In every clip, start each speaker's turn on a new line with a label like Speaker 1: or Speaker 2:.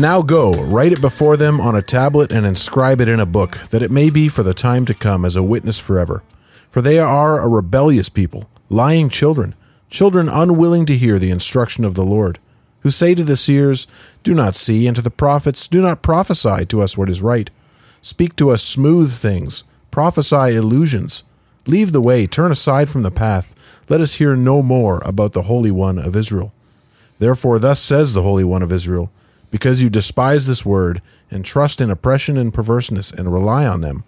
Speaker 1: Now go, write it before them on a tablet and inscribe it in a book, that it may be for the time to come as a witness forever. For they are a rebellious people, lying children, children unwilling to hear the instruction of the Lord, who say to the seers, Do not see, and to the prophets, Do not prophesy to us what is right. Speak to us smooth things, prophesy illusions. Leave the way, turn aside from the path. Let us hear no more about the Holy One of Israel. Therefore, thus says the Holy One of Israel Because you despise this word, and trust in oppression and perverseness, and rely on them,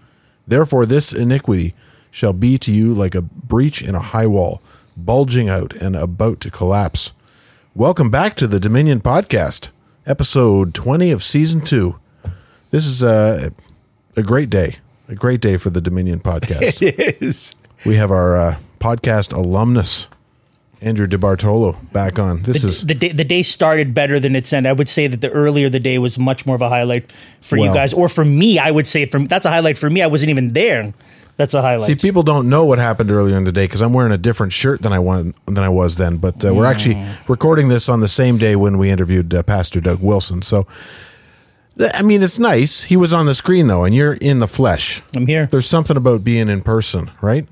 Speaker 1: therefore this iniquity shall be to you like a breach in a high wall, bulging out and about to collapse. Welcome back to the Dominion Podcast, episode 20 of season two. This is a, a great day, a great day for the Dominion Podcast.
Speaker 2: It is.
Speaker 1: We have our uh, podcast alumnus, Andrew DeBartolo, back on. This
Speaker 3: the,
Speaker 1: is
Speaker 3: the day the day started better than its end. I would say that the earlier the day was much more of a highlight for
Speaker 1: Well-
Speaker 3: you guys, or for me. I would say from that's a highlight for me. I wasn't even there. That's a highlight.
Speaker 1: See, people don't know what happened earlier in the day because I'm wearing a different shirt than I was than I was then. But uh, we're actually recording this on the same day when we interviewed uh, Pastor Doug Wilson. So, th- I mean, it's nice. He was on the screen though, and you're in the flesh.
Speaker 3: I'm here.
Speaker 1: There's something about being in person, right?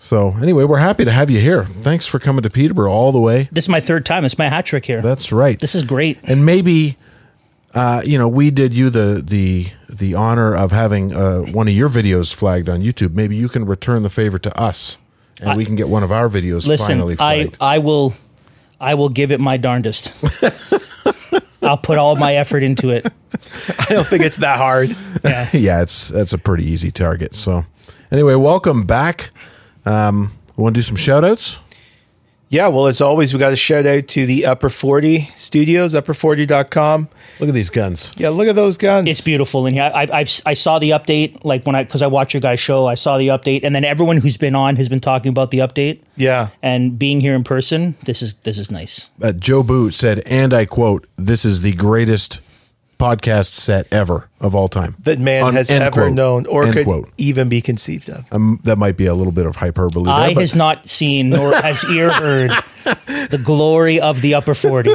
Speaker 1: So, anyway, we're happy to have you here. Thanks for coming to Peterborough all the way.
Speaker 3: This is my third time. It's my hat trick here.
Speaker 1: That's right.
Speaker 3: this is great.
Speaker 1: and maybe uh, you know we did you the the the honor of having uh, one of your videos flagged on YouTube. Maybe you can return the favor to us, and we can get one of our videos
Speaker 3: Listen,
Speaker 1: finally
Speaker 3: I. I will I will give it my darndest. I'll put all my effort into it.
Speaker 2: I don't think it's that hard.
Speaker 3: Yeah.
Speaker 1: yeah, it's that's a pretty easy target. So anyway, welcome back. Um, want to do some shout outs?
Speaker 2: Yeah, well, as always, we got a shout out to the Upper 40 Studios, upper40.com.
Speaker 1: Look at these guns.
Speaker 2: Yeah, look at those guns.
Speaker 3: It's beautiful in here. I, I've, I've I saw the update like when I because I watch your guys' show. I saw the update, and then everyone who's been on has been talking about the update.
Speaker 2: Yeah.
Speaker 3: and being here in person, this is this is nice.
Speaker 1: Uh, Joe Boot said, and I quote: "This is the greatest podcast set ever of all time
Speaker 2: That man
Speaker 1: Un-
Speaker 2: has ever
Speaker 1: quote.
Speaker 2: known or
Speaker 1: End
Speaker 2: could
Speaker 1: quote.
Speaker 2: even be conceived of.
Speaker 1: Um, that might be a little bit of hyperbole.
Speaker 3: Eye
Speaker 1: there, but
Speaker 3: has not seen nor has ear heard the glory of the upper forty.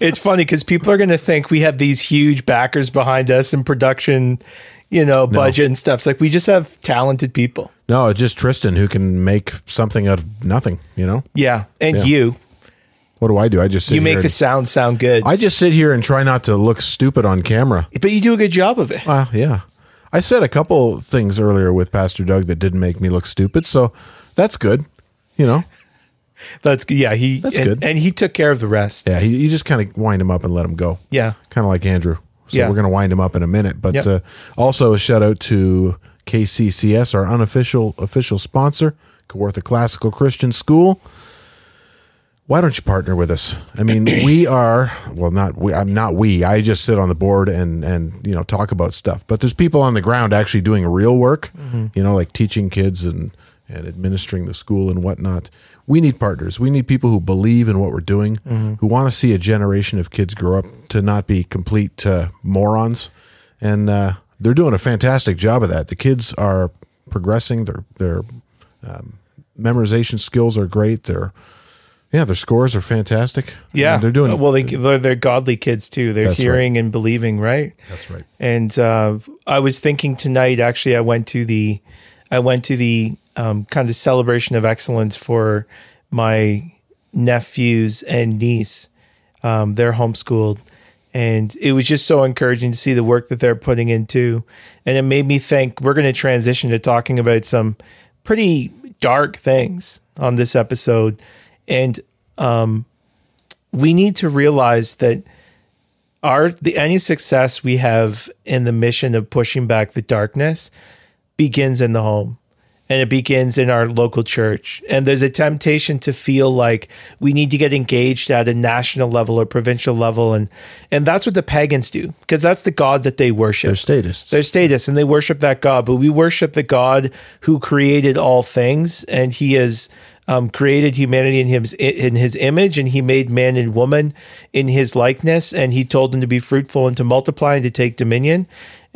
Speaker 2: It's funny because people are going to think we have these huge backers behind us and production, you know, budget and stuff. It's like we just have talented people.
Speaker 1: no, it's just Tristan who can make something out of nothing. You know
Speaker 2: Yeah. And
Speaker 1: Yeah.
Speaker 2: you,
Speaker 1: what do I do? I just sit
Speaker 2: you make the sound sound good.
Speaker 1: I just sit here and try not to look stupid on camera.
Speaker 2: but you do a good job of it.
Speaker 1: Well, yeah. I said a couple things earlier with Pastor Doug that didn't make me look stupid, so that's good. You know,
Speaker 2: That's yeah. He
Speaker 1: That's
Speaker 2: and,
Speaker 1: good.
Speaker 2: and he took care of the rest.
Speaker 1: yeah. He, you just kind of wind him up and let him go.
Speaker 2: Yeah.
Speaker 1: kind of like Andrew. So
Speaker 2: Yeah.
Speaker 1: we're going to wind him up in a minute. But
Speaker 2: Yep.
Speaker 1: uh, also a shout out to KCCS, our unofficial official sponsor, Kawartha Classical Christian School. Why don't you partner with us? I mean, we are well, not we. I'm not we. I just sit on the board and and you know talk about stuff. But there's people on the ground actually doing real work. You know, like teaching kids and and administering the school and whatnot. We need partners. We need people who believe in what we're doing, who want to see a generation of kids grow up to not be complete uh, morons. And uh, they're doing a fantastic job of that. The kids are progressing. Their their um, memorization skills are great. Their yeah, their scores are fantastic.
Speaker 2: Yeah,
Speaker 1: And they're doing
Speaker 2: well. They, they're, they're godly kids too. They're
Speaker 1: That's
Speaker 2: hearing and believing, right?
Speaker 1: That's right.
Speaker 2: And uh, I was thinking tonight. Actually, I went to the, I went to the um, kind of celebration of excellence for my nephews and niece. Um, they're homeschooled, and it was just so encouraging to see the work that they're putting into. And it made me think we're going to transition to talking about some pretty dark things on this episode, and um, we need to realize that our the any success we have in the mission of pushing back the darkness begins in the home. And it begins in our local church. And there's a temptation to feel like we need to get engaged at a national level or provincial level. And and that's what the pagans do because that's the god that they worship.
Speaker 1: Their statists.
Speaker 2: their status. And they worship that God, but we worship the God who created all things. And he has um, created humanity in his in his image and he made man and woman in his likeness and he told them to be fruitful and to multiply and to take dominion.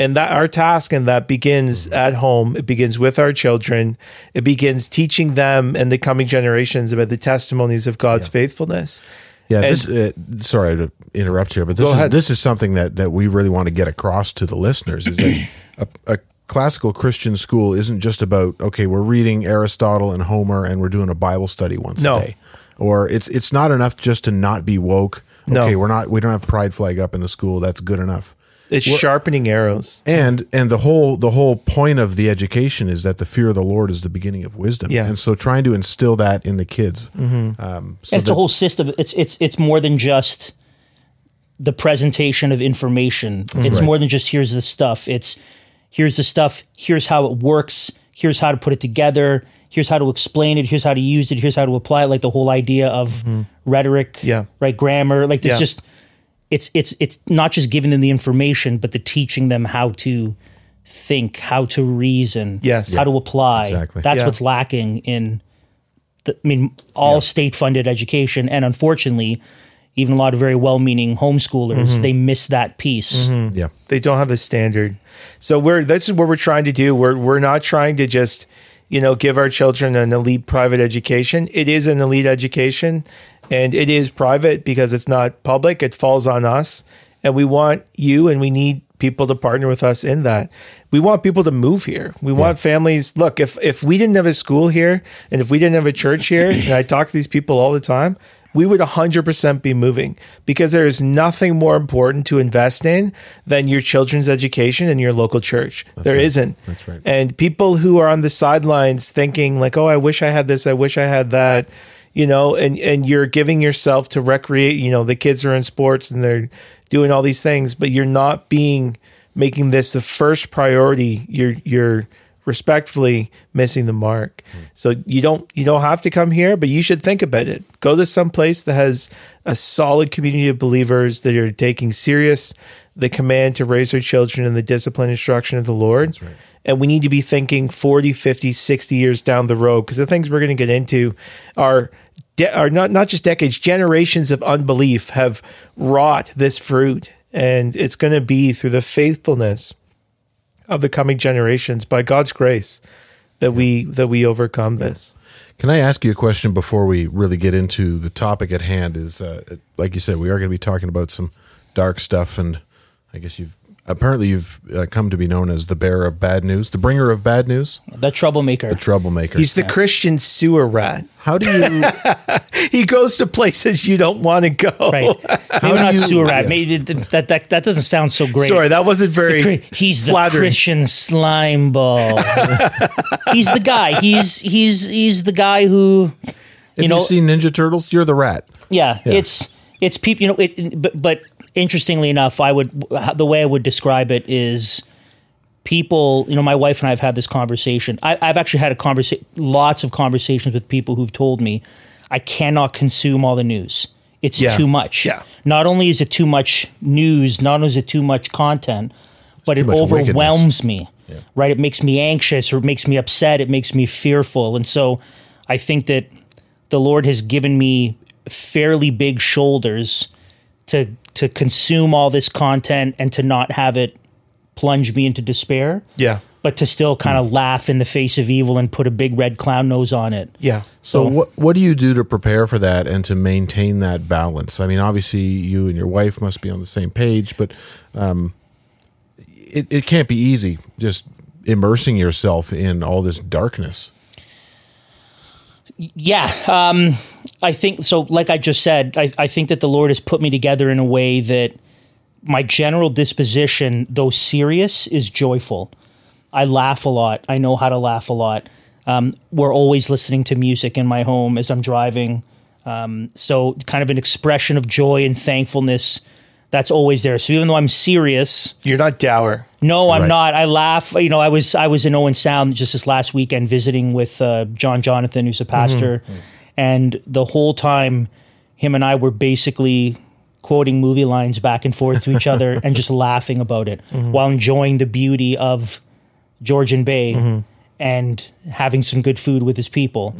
Speaker 2: And that our task and that begins at home. It begins with our children. It begins teaching them and the coming generations about the testimonies of God's faithfulness.
Speaker 1: Yeah,
Speaker 2: And-
Speaker 1: this, uh, sorry to interrupt here, but this is,
Speaker 2: ahead.
Speaker 1: this is something that, that we really want to get across to the listeners is that a, a classical Christian school isn't just about, okay, we're reading Aristotle and Homer and we're doing a Bible study once
Speaker 2: No.
Speaker 1: a day. Or it's it's not enough just to not be woke.
Speaker 2: No.
Speaker 1: Okay, we're not we don't have pride flag up in the school. That's good enough.
Speaker 2: It's sharpening arrows.
Speaker 1: And and the whole the whole point of the education is that the fear of the Lord is the beginning of wisdom.
Speaker 2: Yeah.
Speaker 1: And so trying to instill that in the kids. Um, so
Speaker 3: it's
Speaker 1: that-
Speaker 3: the whole system. It's it's it's more than just the presentation of information. It's
Speaker 1: Right.
Speaker 3: more than just here's the stuff. It's here's the stuff. Here's how it works. Here's how to put it together. Here's how to explain it. Here's how to use it. Here's how to apply it. Like the whole idea of rhetoric,
Speaker 2: Mm-hmm. Yeah.
Speaker 3: right, grammar. Like there's
Speaker 2: Yeah.
Speaker 3: just it's it's it's not just giving them the information, but the teaching them how to think, how to reason,
Speaker 2: Yes.
Speaker 3: how to apply.
Speaker 1: Exactly.
Speaker 3: That's
Speaker 2: Yeah.
Speaker 3: what's lacking in the, I mean, all state funded education. And unfortunately, even a lot of very well meaning homeschoolers,
Speaker 2: Mm-hmm.
Speaker 3: they miss that piece.
Speaker 1: yeah.
Speaker 2: They don't have a standard. So we're this is what we're trying to do. We're we're not trying to just, you know, give our children an elite private education. It is an elite education and it is private because it's not public. It falls on us. And we want you and we need people to partner with us in that. We want people to move here. We want families. Look, if if we didn't have a school here and if we didn't have a church here, and I talk to these people all the time, we would 100% be moving because there is nothing more important to invest in than your children's education and your local church. There
Speaker 1: right.
Speaker 2: not
Speaker 1: That's right.
Speaker 2: And people who are on the sidelines thinking like, "Oh, I wish I had this, I wish I had that." You know, and and you're giving yourself to recreate, you know, the kids are in sports and they're doing all these things, but you're not being making this the first priority. You're you're respectfully missing the mark. Hmm. So you don't you don't have to come here, but you should think about it. Go to some place that has a solid community of believers that are taking serious the command to raise their children in the discipline instruction of the Lord. And we need to be thinking 40, 50, 60 years down the road because the things we're going to get into are de- are not not just decades, generations of unbelief have wrought this fruit and it's going to be through the faithfulness of the coming generations by God's grace that we that we overcome this.
Speaker 1: Can I ask you a question before we really get into the topic at hand? Is uh, like you said, we are going to be talking about some dark stuff, and I guess you've apparently you've uh, come to be known as the bearer of bad news, the bringer of bad news,
Speaker 3: The troublemaker.
Speaker 1: the troublemaker.
Speaker 2: He's the Christian sewer rat.
Speaker 1: How do you?
Speaker 2: He goes to places you don't want to go.
Speaker 3: Right. Maybe not
Speaker 1: you-
Speaker 3: sewer rat.
Speaker 1: yeah.
Speaker 3: Maybe that, that that doesn't sound so great.
Speaker 2: Sorry, that wasn't very.
Speaker 3: Cri- He's the. Christian slime ball. he's the guy. He's he's he's the guy who
Speaker 1: If
Speaker 3: you
Speaker 1: you
Speaker 3: know
Speaker 1: have seen Ninja Turtles, you're the rat.
Speaker 3: yeah, it's it's people you know it but, but interestingly enough i would the way i would describe it is people you know my wife and i have had this conversation. I, i've actually had a conversation lots of conversations with people who've told me i cannot consume all the news. It's
Speaker 2: Yeah.
Speaker 3: too much.
Speaker 2: Yeah.
Speaker 3: not only is it too much news not only is it too much content but it overwhelms me right? It makes me anxious or it makes me upset. It makes me fearful. And so i think that the lord has given me fairly big shoulders to to consume all this content and to not have it plunge me into despair
Speaker 2: Yeah.
Speaker 3: but to still kind of laugh in the face of evil and put a big red clown nose on it
Speaker 2: Yeah.
Speaker 1: So what what do you do to prepare for that and to maintain that balance? I mean, obviously you and your wife must be on the same page, but um, it it can't be easy just immersing yourself in all this darkness.
Speaker 3: yeah um i think so like i just said I, I think that the lord has put me together in a way that my general disposition though serious is joyful i laugh a lot i know how to laugh a lot um, we're always listening to music in my home as i'm driving um, so kind of an expression of joy and thankfulness that's always there so even though i'm serious
Speaker 2: You're not dour.
Speaker 3: no, I'm
Speaker 1: Right.
Speaker 3: not. I laugh. You know, I was I was in Owen Sound just this last weekend visiting with uh, John Jonathan, who's a pastor, and the whole time, him and I were basically quoting movie lines back and forth to each other and just laughing about it while enjoying the beauty of Georgian Bay and having some good food with his people.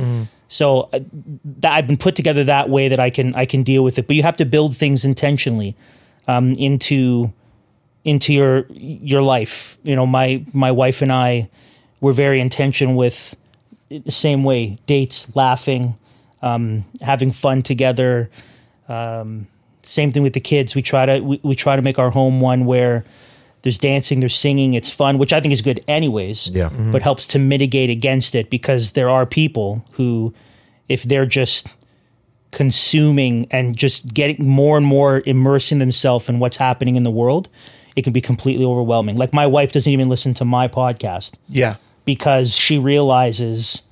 Speaker 3: So uh, that I've been put together that way that I can I can deal with it. But you have to build things intentionally um, into into your your life. You know, my my wife and I were very intentional with the same way dates, laughing, um, having fun together, Um, same thing with the kids. We try to we, we try to make our home one where there's dancing, there's singing, it's fun, which I think is good anyways.
Speaker 1: Yeah. Mhm.
Speaker 3: But helps to mitigate against it because there are people who, if they're just consuming and just getting more and more immersing themselves in what's happening in the world, it can be completely overwhelming. Like my wife doesn't even listen to my podcast
Speaker 2: Yeah.
Speaker 3: because she realizes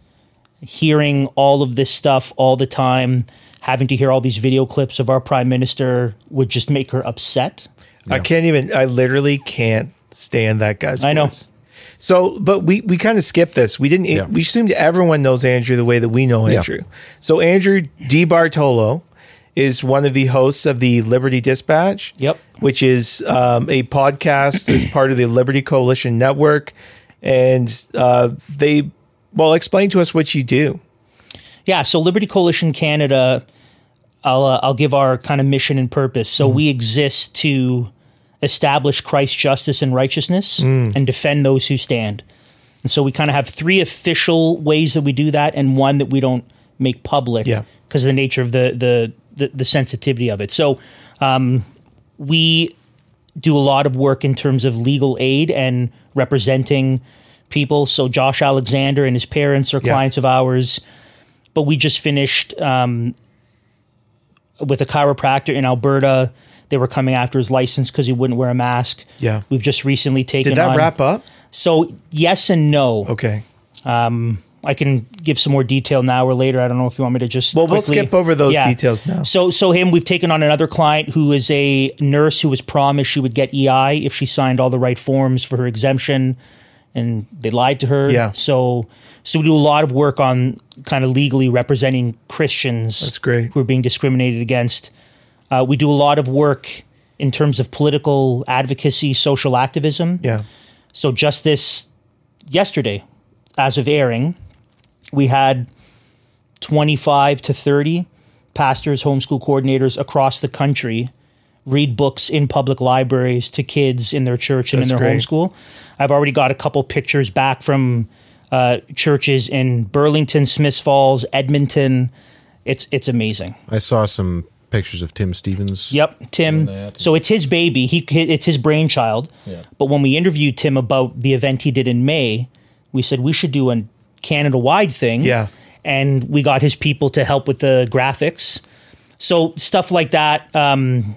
Speaker 3: hearing all of this stuff all the time, having to hear all these video clips of our prime minister would just make her upset.
Speaker 2: I can't even. I literally can't stand that guy's.
Speaker 3: I know.
Speaker 2: voice. So, but we we kind of skipped this. We didn't.
Speaker 1: Yeah.
Speaker 2: We assumed everyone knows Andrew the way that we know
Speaker 1: Yeah.
Speaker 2: Andrew. So Andrew DeBartolo is one of the hosts of the Liberty Dispatch.
Speaker 3: Yep.
Speaker 2: Which is um, a podcast as part of the Liberty Coalition Network, and uh, they well explain to us what you do.
Speaker 3: Yeah, so Liberty Coalition Canada, I'll uh, I'll give our kind of mission and purpose. So we exist to establish Christ's justice and righteousness and defend those who stand. And so we kind of have three official ways that we do that, and one that we don't make public
Speaker 2: Yeah.
Speaker 3: because of the nature of the the the, the sensitivity of it. So um, we do a lot of work in terms of legal aid and representing people. So Josh Alexander and his parents are
Speaker 2: Yeah.
Speaker 3: clients of ours. But we just finished um, with a chiropractor in Alberta. They were coming after his license because he wouldn't wear a mask.
Speaker 2: Yeah.
Speaker 3: We've just recently taken
Speaker 2: Did that
Speaker 3: on-
Speaker 2: wrap up?
Speaker 3: So yes and no.
Speaker 2: Okay.
Speaker 3: I can give some more detail now or later. I don't know if you want me to just.
Speaker 2: Well, we'll skip over those details now.
Speaker 3: So, so him, we've taken on another client who is a nurse who was promised she would get EI if she signed all the right forms for her exemption, and they lied to her.
Speaker 2: Yeah.
Speaker 3: So, so we do a lot of work on kind of legally representing Christians.
Speaker 2: That's great.
Speaker 3: Who are being discriminated against. Uh, we do a lot of work in terms of political advocacy, social activism.
Speaker 2: Yeah.
Speaker 3: So just this yesterday, as of airing, we had 25 to 30 pastors, homeschool coordinators across the country read books in public libraries to kids in their church and
Speaker 2: That's
Speaker 3: in their
Speaker 2: great.
Speaker 3: homeschool. I've already got a couple pictures back from uh, churches in Burlington, Smiths Falls, Edmonton. It's it's amazing.
Speaker 1: I saw some pictures of Tim Stevens.
Speaker 3: Yep, Tim. So it's his baby. He it's his brainchild. Yeah. But when we interviewed Tim about the event he did in May, we said we should do a Canada wide thing.
Speaker 2: Yeah.
Speaker 3: and we got his people to help with the graphics. So stuff like that. Um,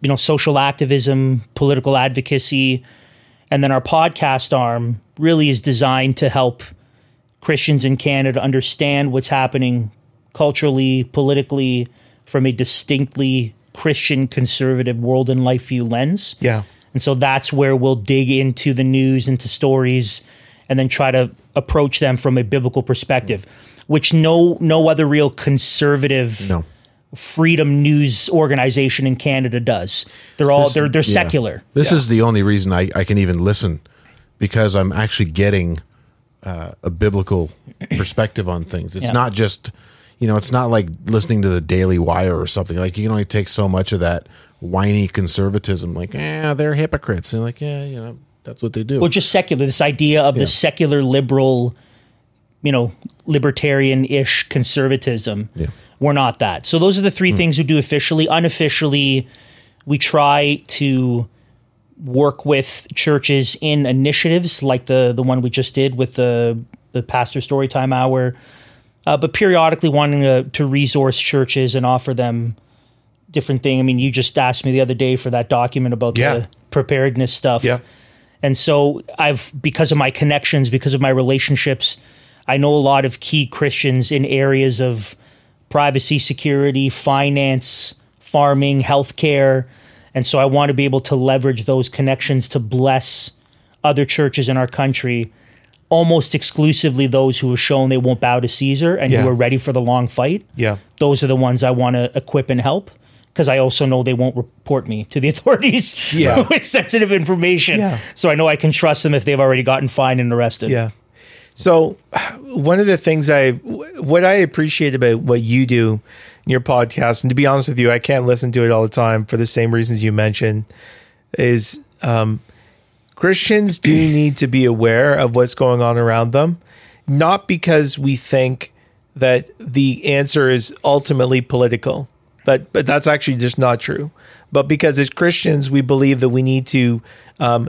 Speaker 3: you know, social activism, political advocacy, and then our podcast arm really is designed to help Christians in Canada understand what's happening culturally, politically, from a distinctly Christian conservative world and life view lens.
Speaker 2: Yeah.
Speaker 3: And so that's where we'll dig into the news, into stories, and then try to approach them from a biblical perspective, which no no other real conservative
Speaker 1: No.
Speaker 3: Freedom news organization in Canada does. They're all
Speaker 1: This-
Speaker 3: they're they're
Speaker 1: yeah.
Speaker 3: secular.
Speaker 1: This is the only reason I, I can even listen because I'm actually getting uh, a biblical perspective on things. It's
Speaker 3: Yeah.
Speaker 1: not just, you know, it's not like listening to the Daily Wire or something. Like you can only take so much of that whiny conservatism. Like, eh, they're hypocrites. And like, yeah, you know, that's what they do.
Speaker 3: Well, just secular. This idea of
Speaker 1: Yeah.
Speaker 3: the secular liberal, you know, libertarian-ish conservatism.
Speaker 1: Yeah.
Speaker 3: We're not that. So those are the three things we do officially. Unofficially, we try to work with churches in initiatives like the the one we just did with the the pastor storytime hour, uh, but periodically wanting to, to resource churches and offer them different thing. I mean, you just asked me the other day for that document about
Speaker 2: Yeah.
Speaker 3: the preparedness stuff.
Speaker 2: Yeah.
Speaker 3: And so I've, because of my connections, because of my relationships, I know a lot of key Christians in areas of privacy, security, finance, farming, healthcare. And so I want to be able to leverage those connections to bless other churches in our country, almost exclusively those who have shown they won't bow to Caesar and
Speaker 2: Yeah.
Speaker 3: who are ready for the long fight
Speaker 2: Yeah.
Speaker 3: those are the ones I want to equip and help because I also know they won't report me to the authorities
Speaker 2: Yeah.
Speaker 3: with sensitive information.
Speaker 2: Yeah.
Speaker 3: So I know I can trust them if they've already gotten fined and arrested.
Speaker 2: Yeah. So, one of the things I, what I appreciate about what you do in your podcast, and to be honest with you, I can't listen to it all the time for the same reasons you mentioned, is um, Christians do need to be aware of what's going on around them, not because we think that the answer is ultimately political. but but that's actually just not true. But because as Christians, we believe that we need to um,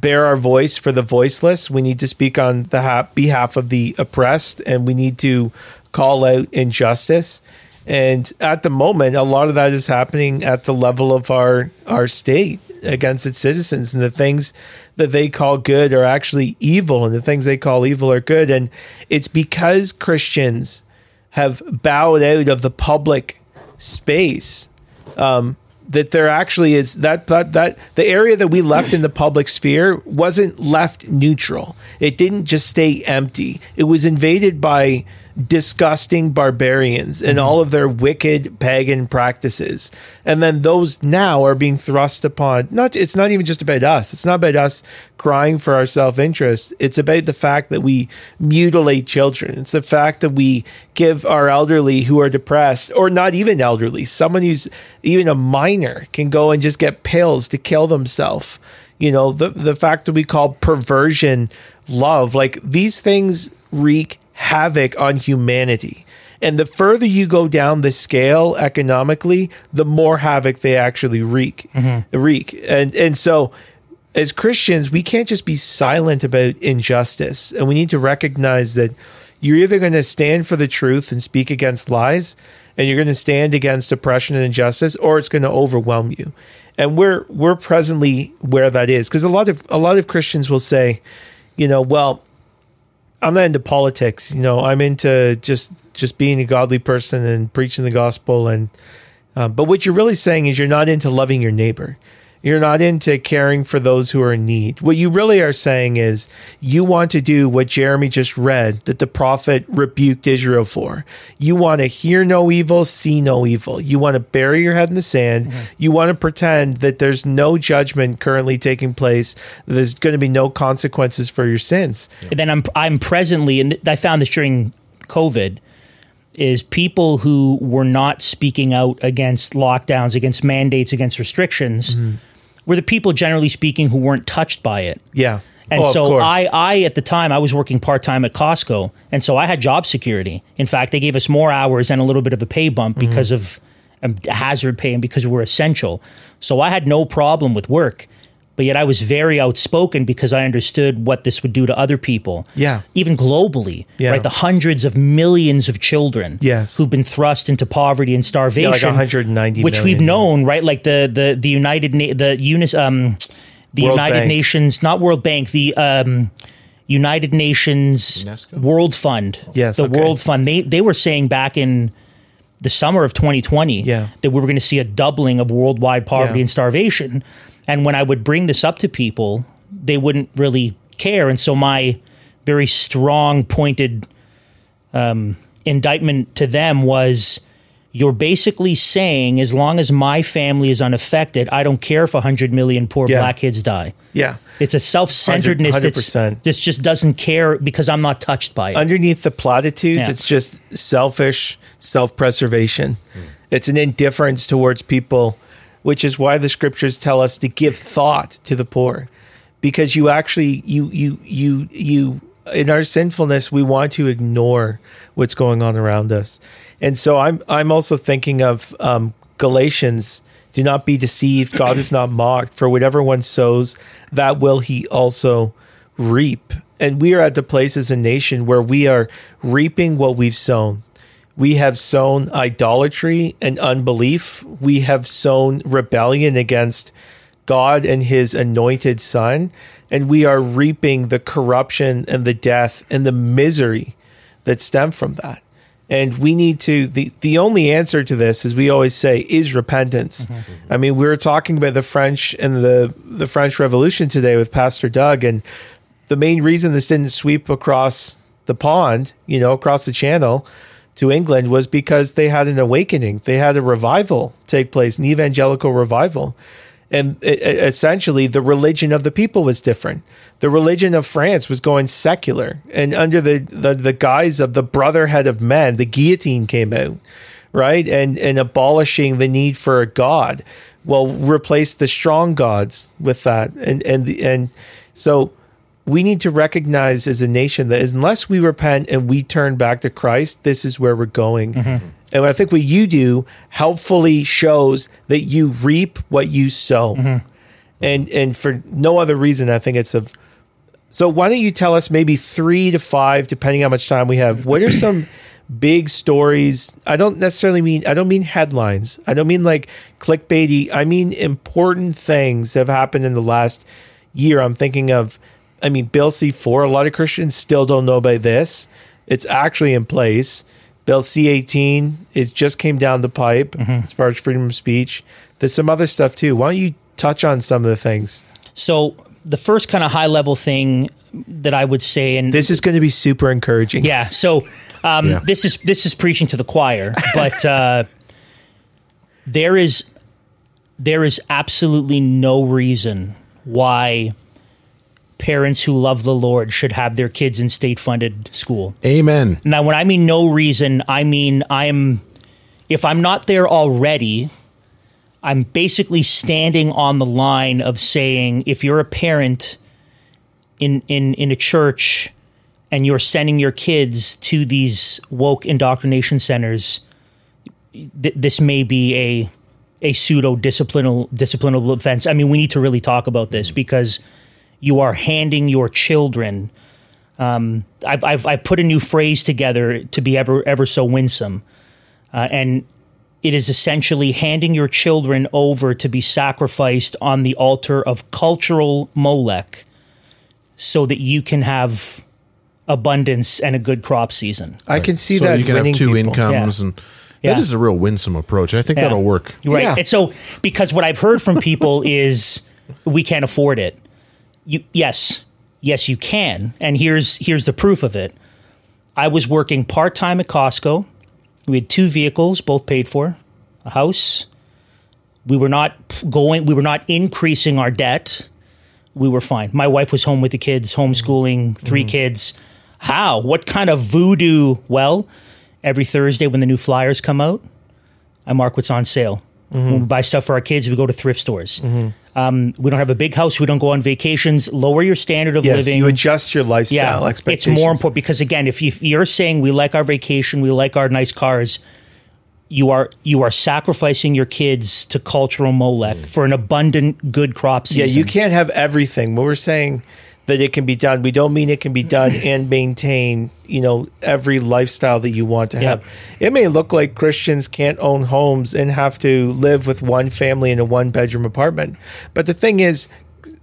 Speaker 2: bear our voice for the voiceless. We need to speak on the ha- behalf of the oppressed, and we need to call out injustice. And at the moment, a lot of that is happening at the level of our our state against its citizens, and the things that they call good are actually evil, and the things they call evil are good. And it's because Christians have bowed out of the public space um, that there actually is that, that that the area that we left in the public sphere wasn't left neutral. It didn't just stay empty. It was invaded by disgusting barbarians and mm-hmm. all of their wicked pagan practices. And then those now are being thrust upon not it's not even just about us. It's not about us crying for our self-interest. It's about the fact that we mutilate children. It's the fact that we give our elderly who are depressed or not even elderly, someone who's even a minor can go and just get pills to kill themselves. You know, the the fact that we call perversion love, like these things wreak havoc on humanity. And the further you go down the scale economically, the more havoc they actually wreak. Mm-hmm. Wreak. And and so as Christians, we can't just be silent about injustice. And we need to recognize that you're either going to stand for the truth and speak against lies, and you're going to stand against oppression and injustice, or it's going to overwhelm you. And we're we're presently where that is. Because a lot of a lot of Christians will say, you know, well, I'm not into politics. You know, I'm into just just being a godly person and preaching the gospel. And um, but what you're really saying is you're not into loving your neighbor. You're not into caring for those who are in need. What you really are saying is you want to do what Jeremy just read that the prophet rebuked Israel for. You want to hear no evil, see no evil. You want to bury your head in the sand. You want to pretend that there's no judgment currently taking place. There's going to be no consequences for your sins.
Speaker 3: And then I'm I'm presently, and I found this during COVID, is people who were not speaking out against lockdowns, against mandates, against restrictions,
Speaker 2: Mm-hmm.
Speaker 3: Were the people generally speaking who weren't touched by it.
Speaker 2: Yeah.
Speaker 3: And
Speaker 2: Oh,
Speaker 3: so. I, I at the time I was working part time at Costco, and so I had job security. In fact, they gave us more hours and a little bit of a pay bump
Speaker 2: Mm-hmm.
Speaker 3: because of um, hazard pay and because we were essential. So I had no problem with work, but yet I was very outspoken because I understood what this would do to other people.
Speaker 2: Yeah.
Speaker 3: even globally,
Speaker 2: Yeah.
Speaker 3: right? The hundreds of millions of children,
Speaker 2: Yes.
Speaker 3: who've been thrust into poverty and starvation,
Speaker 2: 190
Speaker 3: which we've
Speaker 2: million, yeah.
Speaker 3: known, right? Like the the the United Na- the Unis um the
Speaker 2: World
Speaker 3: United
Speaker 2: Bank.
Speaker 3: Nations, not World Bank, the um, United Nations
Speaker 1: UNESCO?
Speaker 3: World Fund.
Speaker 2: Yes,
Speaker 3: the
Speaker 2: okay.
Speaker 3: World Fund. They they were saying back in the summer of 2020
Speaker 2: Yeah.
Speaker 3: that we were going to see a doubling of worldwide poverty
Speaker 2: Yeah.
Speaker 3: and starvation. And when I would bring this up to people, they wouldn't really care. And so my very strong, pointed um, indictment to them was you're basically saying as long as my family is unaffected, I don't care if 100 million poor
Speaker 2: Yeah.
Speaker 3: black kids die.
Speaker 2: Yeah.
Speaker 3: It's a self-centeredness that's
Speaker 2: 100%.
Speaker 3: this just doesn't care because I'm not touched by it.
Speaker 2: Underneath the platitudes,
Speaker 3: Yeah.
Speaker 2: it's just selfish self preservation. It's an indifference towards people, which is why the scriptures tell us to give thought to the poor. Because you actually you you you you in our sinfulness we want to ignore what's going on around us. And so I'm I'm also thinking of um, Galatians do not be deceived. God is not mocked. For whatever one sows, that will he also reap. And we are at the place as a nation where we are reaping what we've sown. We have sown idolatry and unbelief. We have sown rebellion against God and his anointed son. And we are reaping the corruption and the death and the misery that stem from that. And we need to the the only answer to this, as we always say, is repentance. Mm-hmm. I mean, we were talking about the French and the the French Revolution today with Pastor Doug, and the main reason this didn't sweep across the pond, you know, across the channel to England was because they had an awakening. They had a revival take place, an evangelical revival. And e- e- essentially, the religion of the people was different. The religion of France was going secular. And under the, the, the guise of the brotherhood of men, the guillotine came out, right? And, and abolishing the need for a God. Well, replace the strong gods with that. And, and, and so we need to recognize as a nation that unless we repent and we turn back to Christ, this is where we're going. Mm-hmm. And I think what you do helpfully shows that you reap what you sow. Mm-hmm. And and for no other reason, I think it's of so why don't you tell us maybe three to five, depending how much time we have, what are some big stories? I don't necessarily mean I don't mean headlines. I don't mean like clickbaity. I mean important things that have happened in the last year. I'm thinking of I mean Bill C four. A lot of Christians still don't know about this. It's actually in place. Bill C eighteen, it just came down the pipe as far as freedom of speech. There's some other stuff too. Why don't you touch on some of the things?
Speaker 3: So the first kind of high level thing that I would say, and
Speaker 2: This is going to be super encouraging.
Speaker 3: yeah, so um,
Speaker 1: Yeah.
Speaker 3: this is this is preaching to the choir, but uh, there is there is absolutely no reason why parents who love the Lord should have their kids in state funded school.
Speaker 1: Amen.
Speaker 3: Now, when I mean no reason, I mean I'm if I'm not there already, I'm basically standing on the line of saying if you're a parent in in in a church and you're sending your kids to these woke indoctrination centers, th- this may be a a pseudo disciplinal disciplinable offense. I mean, we need to really talk about this because you are handing your children. Um, I've, I've I've put a new phrase together to be ever ever so winsome, uh, and it is essentially handing your children over to be sacrificed on the altar of cultural Molech, so that you can have abundance and a good crop season.
Speaker 2: I can see
Speaker 1: so
Speaker 2: that
Speaker 1: you can have two
Speaker 2: people.
Speaker 1: incomes,
Speaker 3: Yeah.
Speaker 1: and
Speaker 3: Yeah.
Speaker 1: that is a real winsome approach. I think
Speaker 3: Yeah.
Speaker 1: that'll work.
Speaker 3: Right.
Speaker 2: Yeah.
Speaker 3: And so because what I've heard from people is we can't afford it. You yes. Yes, you can. And here's here's the proof of it. I was working part-time at Costco. We had two vehicles, both paid for, a house. We were not going we were not increasing our debt. We were fine. My wife was home with the kids, homeschooling, 3 mm-hmm. kids. How? What kind of voodoo? Well, every Thursday when the new flyers come out, I mark what's on sale. Mm-hmm. When we buy stuff for our kids, we go to thrift stores. Mm-hmm. Um, we don't have a big house. We don't go on vacations. Lower your standard of
Speaker 2: Yes,
Speaker 3: living.
Speaker 2: you adjust your lifestyle
Speaker 3: yeah,
Speaker 2: expectations.
Speaker 3: it's more important because again, if, you, if you're saying we like our vacation, we like our nice cars, you are you are sacrificing your kids to cultural Molech mm. for an abundant good crop
Speaker 2: Yeah, you can't have everything. When we're saying that it can be done, we don't mean it can be done and maintain, you know, every lifestyle that you want to
Speaker 3: Yeah.
Speaker 2: have. It may look like Christians can't own homes and have to live with one family in a one bedroom apartment. But the thing is,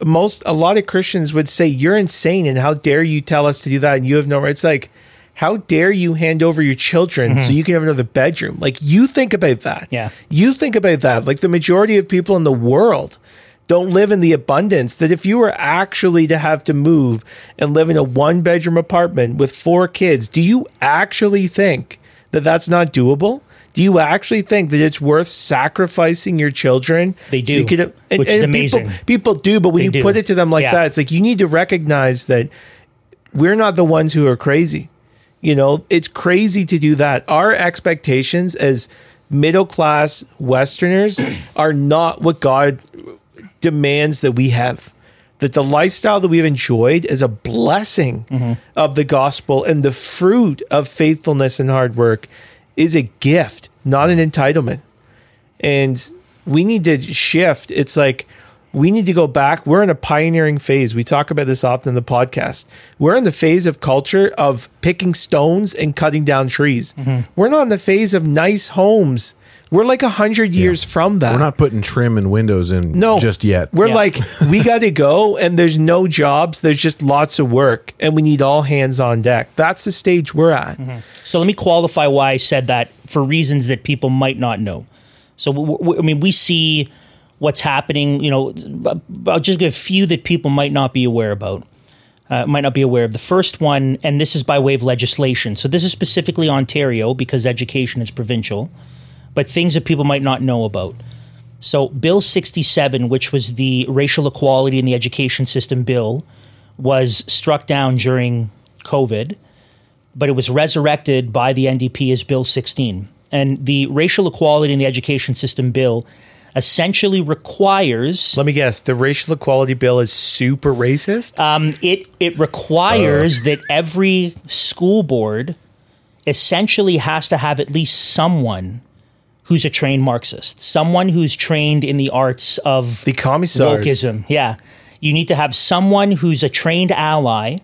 Speaker 2: most a lot of Christians would say you're insane and how dare you tell us to do that and you have no rights like how dare you hand over your children so mm-hmm. you can have another bedroom? Like you think about that.
Speaker 3: Yeah.
Speaker 2: You think about that. Like the majority of people in the world don't live in the abundance that if you were actually to have to move and live in a one bedroom apartment with four kids, do you actually think that that's not doable? Do you actually think that it's worth sacrificing your children?
Speaker 3: They
Speaker 2: so you
Speaker 3: do,
Speaker 2: could and,
Speaker 3: which is
Speaker 2: and people-
Speaker 3: amazing.
Speaker 2: People, do, but when
Speaker 3: They
Speaker 2: you
Speaker 3: do.
Speaker 2: put it to them like
Speaker 3: Yeah.
Speaker 2: that, it's like you need to recognize that we're not the ones who are crazy. You know, it's crazy to do that. Our expectations as middle class Westerners are not what God demands that we have. That the lifestyle that we've enjoyed is a blessing mm-hmm. of the gospel, and the fruit of faithfulness and hard work is a gift, not an entitlement. And we need to shift. It's like we need to go back. We're in a pioneering phase. We talk about this often in the podcast. We're in the phase of culture of picking stones and cutting down trees. Mm-hmm. We're not in the phase of nice homes. We're like a hundred years from that.
Speaker 1: We're not putting trim and windows in
Speaker 2: no,
Speaker 1: just yet.
Speaker 2: We're
Speaker 3: Yeah.
Speaker 2: like, we got to go, and there's no jobs. There's just lots of work, and we need all hands on deck. That's the stage we're at.
Speaker 3: So let me qualify why I said that for reasons that people might not know. So w- w- I mean, we see what's happening. You know, I'll just give a few that people might not be aware about. Uh, might not be aware of. The first one, and this is by way of legislation. So this is specifically Ontario because education is provincial, but things that people might not know about. So Bill 67, which was the racial equality in the education system bill, was struck down during COVID but it was resurrected by the NDP as Bill 16. And the racial equality in the education system bill essentially requires
Speaker 2: Let me guess. The racial equality bill is super racist.
Speaker 3: um, it it requires that every school board essentially has to have at least someone who's a trained Marxist, someone who's trained in the arts of
Speaker 2: the commissars.
Speaker 3: wokeism. Yeah. You need to have someone who's a trained ally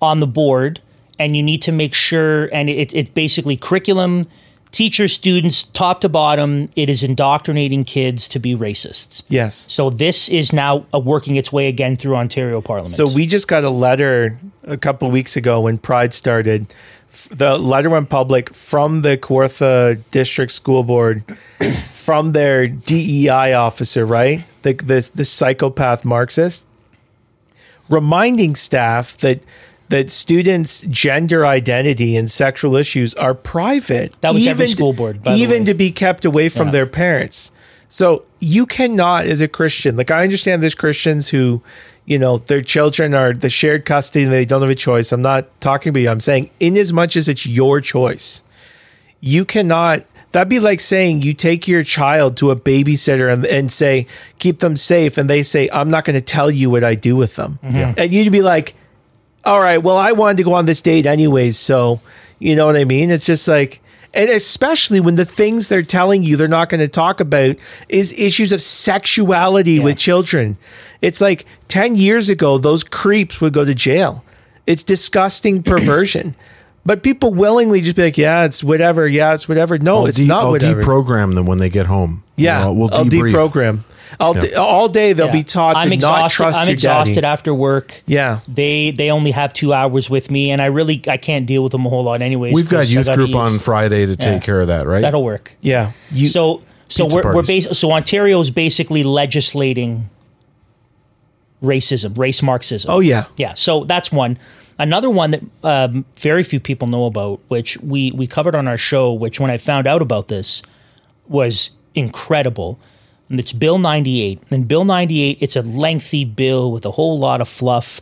Speaker 3: on the board, and you need to make sure, and it, it basically curriculum, teachers, students, top to bottom, it is indoctrinating kids to be racists.
Speaker 2: Yes.
Speaker 3: So this is now uh, working its way again through Ontario Parliament.
Speaker 2: So we just got a letter a couple of weeks ago when Pride started. The letter went public from the Kawartha District School Board, from their DEI officer, right? The this the psychopath Marxist, reminding staff that that students' gender identity and sexual issues are private.
Speaker 3: That was every
Speaker 2: even-
Speaker 3: school board,
Speaker 2: even to be kept away from
Speaker 3: Yeah.
Speaker 2: their parents. So you cannot, as a Christian, like I understand there's Christians who, you know, their children are the shared custody and they don't have a choice. I'm not talking about you. I'm saying, in as much as it's your choice, you cannot. That'd be like saying you take your child to a babysitter and, and say, keep them safe. And they say, I'm not going to tell you what I do with them. Mm-hmm. And you'd be like, all right, well, I wanted to go on this date anyways. So, you know what I mean? It's just like, and especially when the things they're telling you they're not going to talk about is issues of sexuality with children. It's like 10 years ago, those creeps would go to jail. It's disgusting perversion. But people willingly just be like, yeah, it's whatever. Yeah, it's whatever. No,
Speaker 1: I'll,
Speaker 2: it's
Speaker 1: de-
Speaker 2: not
Speaker 1: I'll
Speaker 2: whatever.
Speaker 1: deprogram them when they get home. You
Speaker 2: yeah,
Speaker 1: know, we'll
Speaker 2: I'll
Speaker 1: debrief.
Speaker 2: deprogram. I'll
Speaker 1: Yeah.
Speaker 2: de- all day they'll
Speaker 3: Yeah.
Speaker 2: be taught
Speaker 3: I'm
Speaker 2: to
Speaker 3: exhausted.
Speaker 2: not trust
Speaker 3: I'm
Speaker 2: your
Speaker 3: exhausted
Speaker 2: daddy.
Speaker 3: after work.
Speaker 2: Yeah.
Speaker 3: They they only have two hours with me, and I really I can't deal with them a whole lot anyways.
Speaker 1: We've got youth group
Speaker 3: use-
Speaker 1: on Friday to take care of that, right?
Speaker 3: That'll work.
Speaker 2: Yeah. You,
Speaker 3: so so we're, we're
Speaker 1: parties.
Speaker 3: bas- so Ontario is basically legislating racism, race Marxism.
Speaker 2: oh, yeah.
Speaker 3: Yeah, so that's one. Another one that um, very few people know about, which we we covered on our show, which when I found out about this was incredible. And it's Bill 98. And Bill 98, it's a lengthy bill with a whole lot of fluff,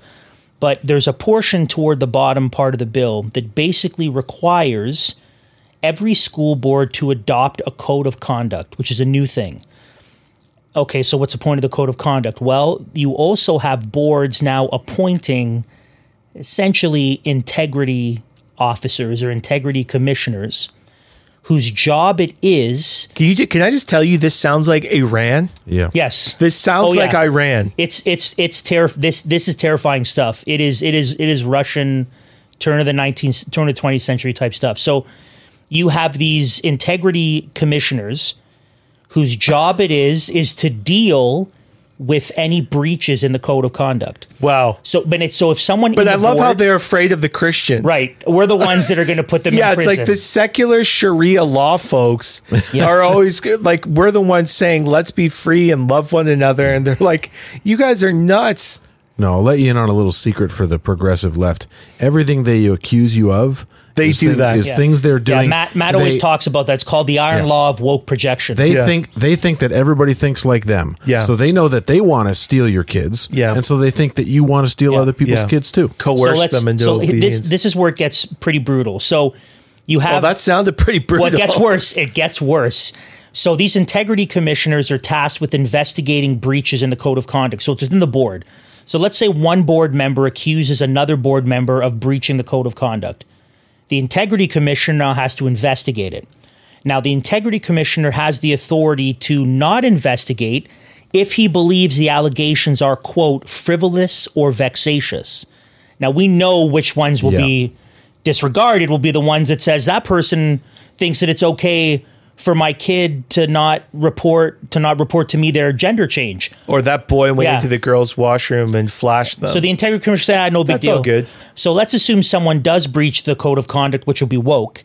Speaker 3: but there's a portion toward the bottom part of the bill that basically requires every school board to adopt a code of conduct, which is a new thing. Okay, so what's the point of the code of conduct? Well, you also have boards now appointing essentially integrity officers or integrity commissioners whose job it is
Speaker 2: Can you? Can I just tell you? This sounds like Iran.
Speaker 1: yeah.
Speaker 3: yes
Speaker 2: This sounds
Speaker 3: Oh, yeah.
Speaker 2: like Iran.
Speaker 3: it's it's it's terri- this this is terrifying stuff it is it is it is russian turn of the 19th turn of the 20th century type stuff so you have these integrity commissioners whose job it is is to deal with any breaches in the code of conduct
Speaker 2: Wow.
Speaker 3: so but it's so if someone
Speaker 2: But I
Speaker 3: the
Speaker 2: love how they're afraid of the Christians.
Speaker 3: right we're the ones that are going to put them
Speaker 2: Yeah,
Speaker 3: in
Speaker 2: it's like the secular Sharia law folks are always good. like we're the ones saying let's be free and love one another, and they're like, "You guys are nuts."
Speaker 1: No, I'll let you in on a little secret for the progressive left. Everything they accuse you of,
Speaker 2: They
Speaker 1: is
Speaker 2: do that.
Speaker 1: Is
Speaker 3: Yeah.
Speaker 1: things they're doing.
Speaker 3: yeah, Matt, Matt always talks about that. It's called the iron
Speaker 1: Yeah.
Speaker 3: law of woke projection.
Speaker 1: They
Speaker 2: Yeah.
Speaker 1: think they think that everybody thinks like them.
Speaker 2: Yeah.
Speaker 1: So they know that they want to steal your kids.
Speaker 2: Yeah.
Speaker 1: And so they think that you want to steal
Speaker 3: Yeah.
Speaker 1: other people's
Speaker 2: Yeah.
Speaker 1: kids too.
Speaker 2: Coerce
Speaker 3: let's-
Speaker 2: them into
Speaker 3: so
Speaker 2: obedience.
Speaker 3: this this is where it gets pretty brutal. So you
Speaker 2: well,
Speaker 3: have
Speaker 2: that sounded pretty brutal.
Speaker 3: well, it gets worse. It gets worse. So these integrity commissioners are tasked with investigating breaches in the code of conduct. So it's within the board. So let's say one board member accuses another board member of breaching the code of conduct. The integrity commissioner now has to investigate it. Now, the integrity commissioner has the authority to not investigate if he believes the allegations are, quote, frivolous or vexatious. Now, we know which ones will
Speaker 1: Yeah.
Speaker 3: be disregarded, will be the ones that says that person thinks that it's okay for my kid to not report to not report to me their gender change.
Speaker 2: or that boy went
Speaker 3: Yeah.
Speaker 2: into the girls' washroom and flashed them.
Speaker 3: So the integrity commissioner said, ah, no big
Speaker 2: That's
Speaker 3: deal.
Speaker 2: all good.
Speaker 3: So let's assume someone does breach the code of conduct, which will be woke.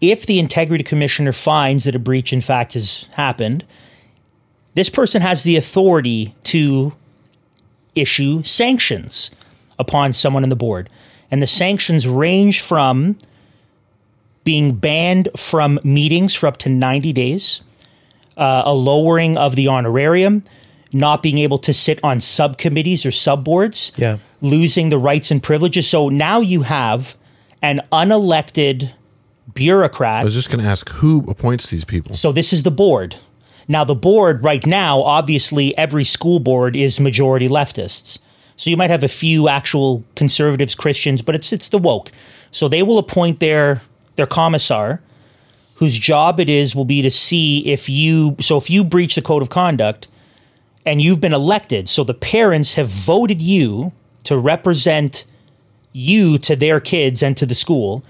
Speaker 3: If the integrity commissioner finds that a breach, in fact, has happened, this person has the authority to issue sanctions upon someone in the board. And the sanctions range from being banned from meetings for up to 90 days, uh, a lowering of the honorarium, not being able to sit on subcommittees or subboards,
Speaker 2: Yeah.
Speaker 3: losing the rights and privileges. So now you have an unelected bureaucrat.
Speaker 1: I was just going to ask who appoints these people.
Speaker 3: So this is the board. Now, the board right now, obviously, every school board is majority leftists. So you might have a few actual conservatives, Christians, but it's it's the woke. So they will appoint their their commissar, whose job it is will be to see if you so if you breach the code of conduct and you've been elected, so the parents have voted you to represent you to their kids and to the school.